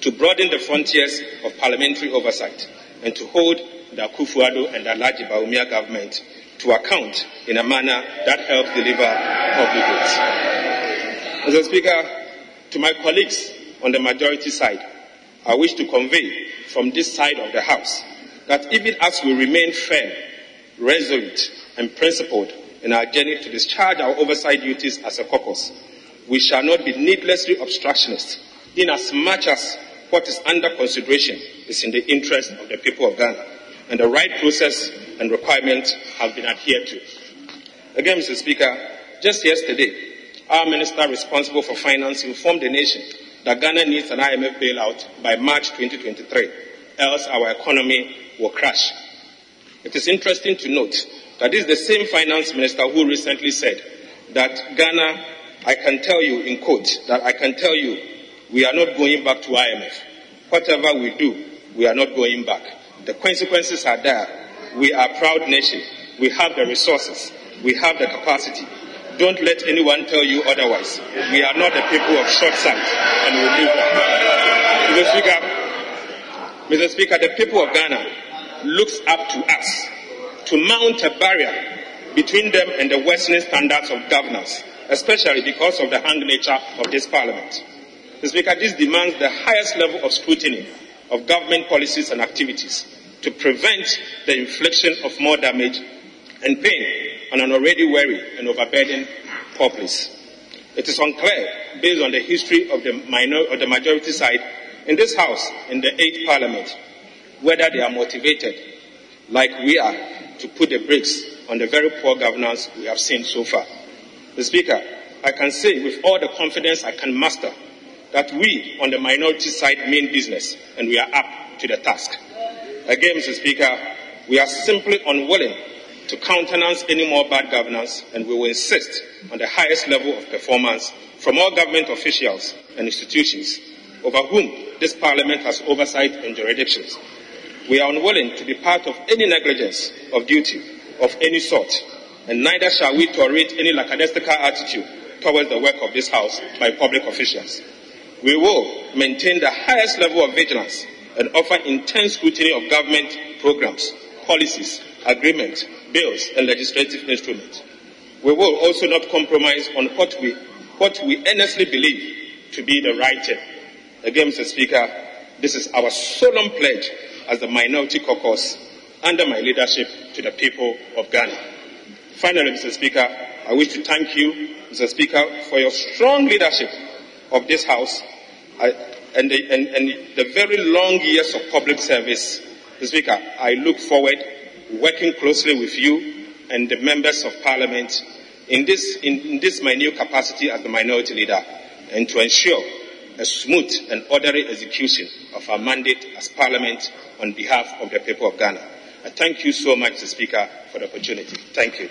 to broaden the frontiers of parliamentary oversight and to hold the Akufo-Addo and the Alhaji Bawumia government to account in a manner that helps deliver public goods. Mr. Speaker, to my colleagues on the majority side, I wish to convey from this side of the House that even as we remain firm, resolute, and principled in our journey to discharge our oversight duties as a caucus, we shall not be needlessly obstructionist in as much as what is under consideration is in the interest of the people of Ghana and the right process and requirements have been adhered to. Again, Mr. Speaker, just yesterday, our minister responsible for finance informed the nation that Ghana needs an IMF bailout by March 2023, else our economy will crash. It is interesting to note that this is the same finance minister who recently said that Ghana, I can tell you in quote, that I can tell you we are not going back to IMF. Whatever we do, we are not going back. The consequences are there. We are a proud nation. We have the resources. We have the capacity. Don't let anyone tell you otherwise. We are not the people of short sight, and we will that. Mr. Speaker, Mr. Speaker, the people of Ghana looks up to us to mount a barrier between them and the Western standards of governance, especially because of the hung nature of this Parliament. Mr. Speaker, this demands the highest level of scrutiny of government policies and activities to prevent the infliction of more damage and pain on an already weary and overburdened populace. It is unclear, based on the history of the, minor, of the majority side in this House, in the eighth Parliament, whether they are motivated, like we are, to put the brakes on the very poor governance we have seen so far. The Speaker, I can say with all the confidence I can muster that we on the minority side mean business and we are up to the task. Again, Mr. Speaker, we are simply unwilling to countenance any more bad governance and we will insist on the highest level of performance from all government officials and institutions over whom this parliament has oversight and jurisdictions. We are unwilling to be part of any negligence of duty of any sort, and neither shall we tolerate any lackadaisical attitude towards the work of this House by public officials. We will maintain the highest level of vigilance and offer intense scrutiny of government programs, policies, agreements, bills, and legislative instruments. We will also not compromise on what we, what we earnestly believe to be the right thing. Again, Mr. Speaker, this is our solemn pledge as the Minority Caucus under my leadership to the people of Ghana. Finally, Mr. Speaker, I wish to thank you, Mr. Speaker, for your strong leadership of this House and, the, and, and the very long years of public service. Mr. Speaker, I look forward working closely with you and the members of parliament in this, in, in this my new capacity as the minority leader and to ensure a smooth and orderly execution of our mandate as parliament on behalf of the people of Ghana. I thank you so much, Mr. Speaker, for the opportunity. Thank you.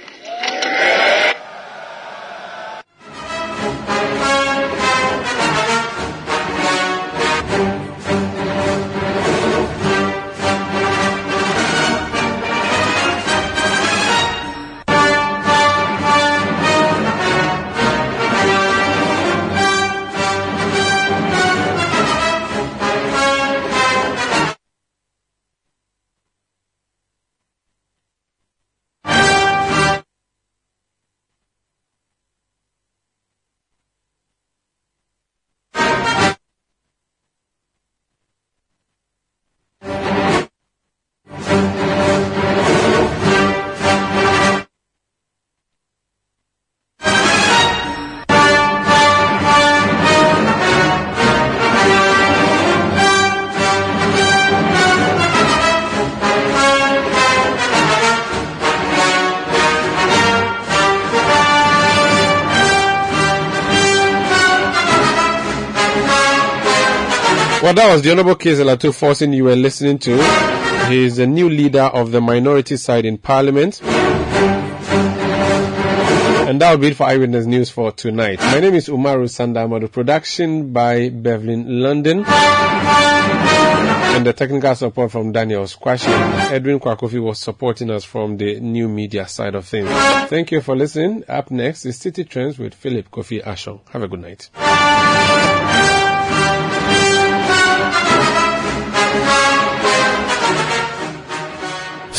That was the Honorable Cassiel Ato Forson you were listening to. He is the new leader of the minority side in Parliament. And that will be it for Eyewitness News for tonight. My name is Umaru Sandama. production by Bevlin London. And the technical support from Daniel Squashi. Edwin Kwakofi was supporting us from the new media side of things. Thank you for listening. Up next is City Trends with Philip Kofi Ashong. Have a good night.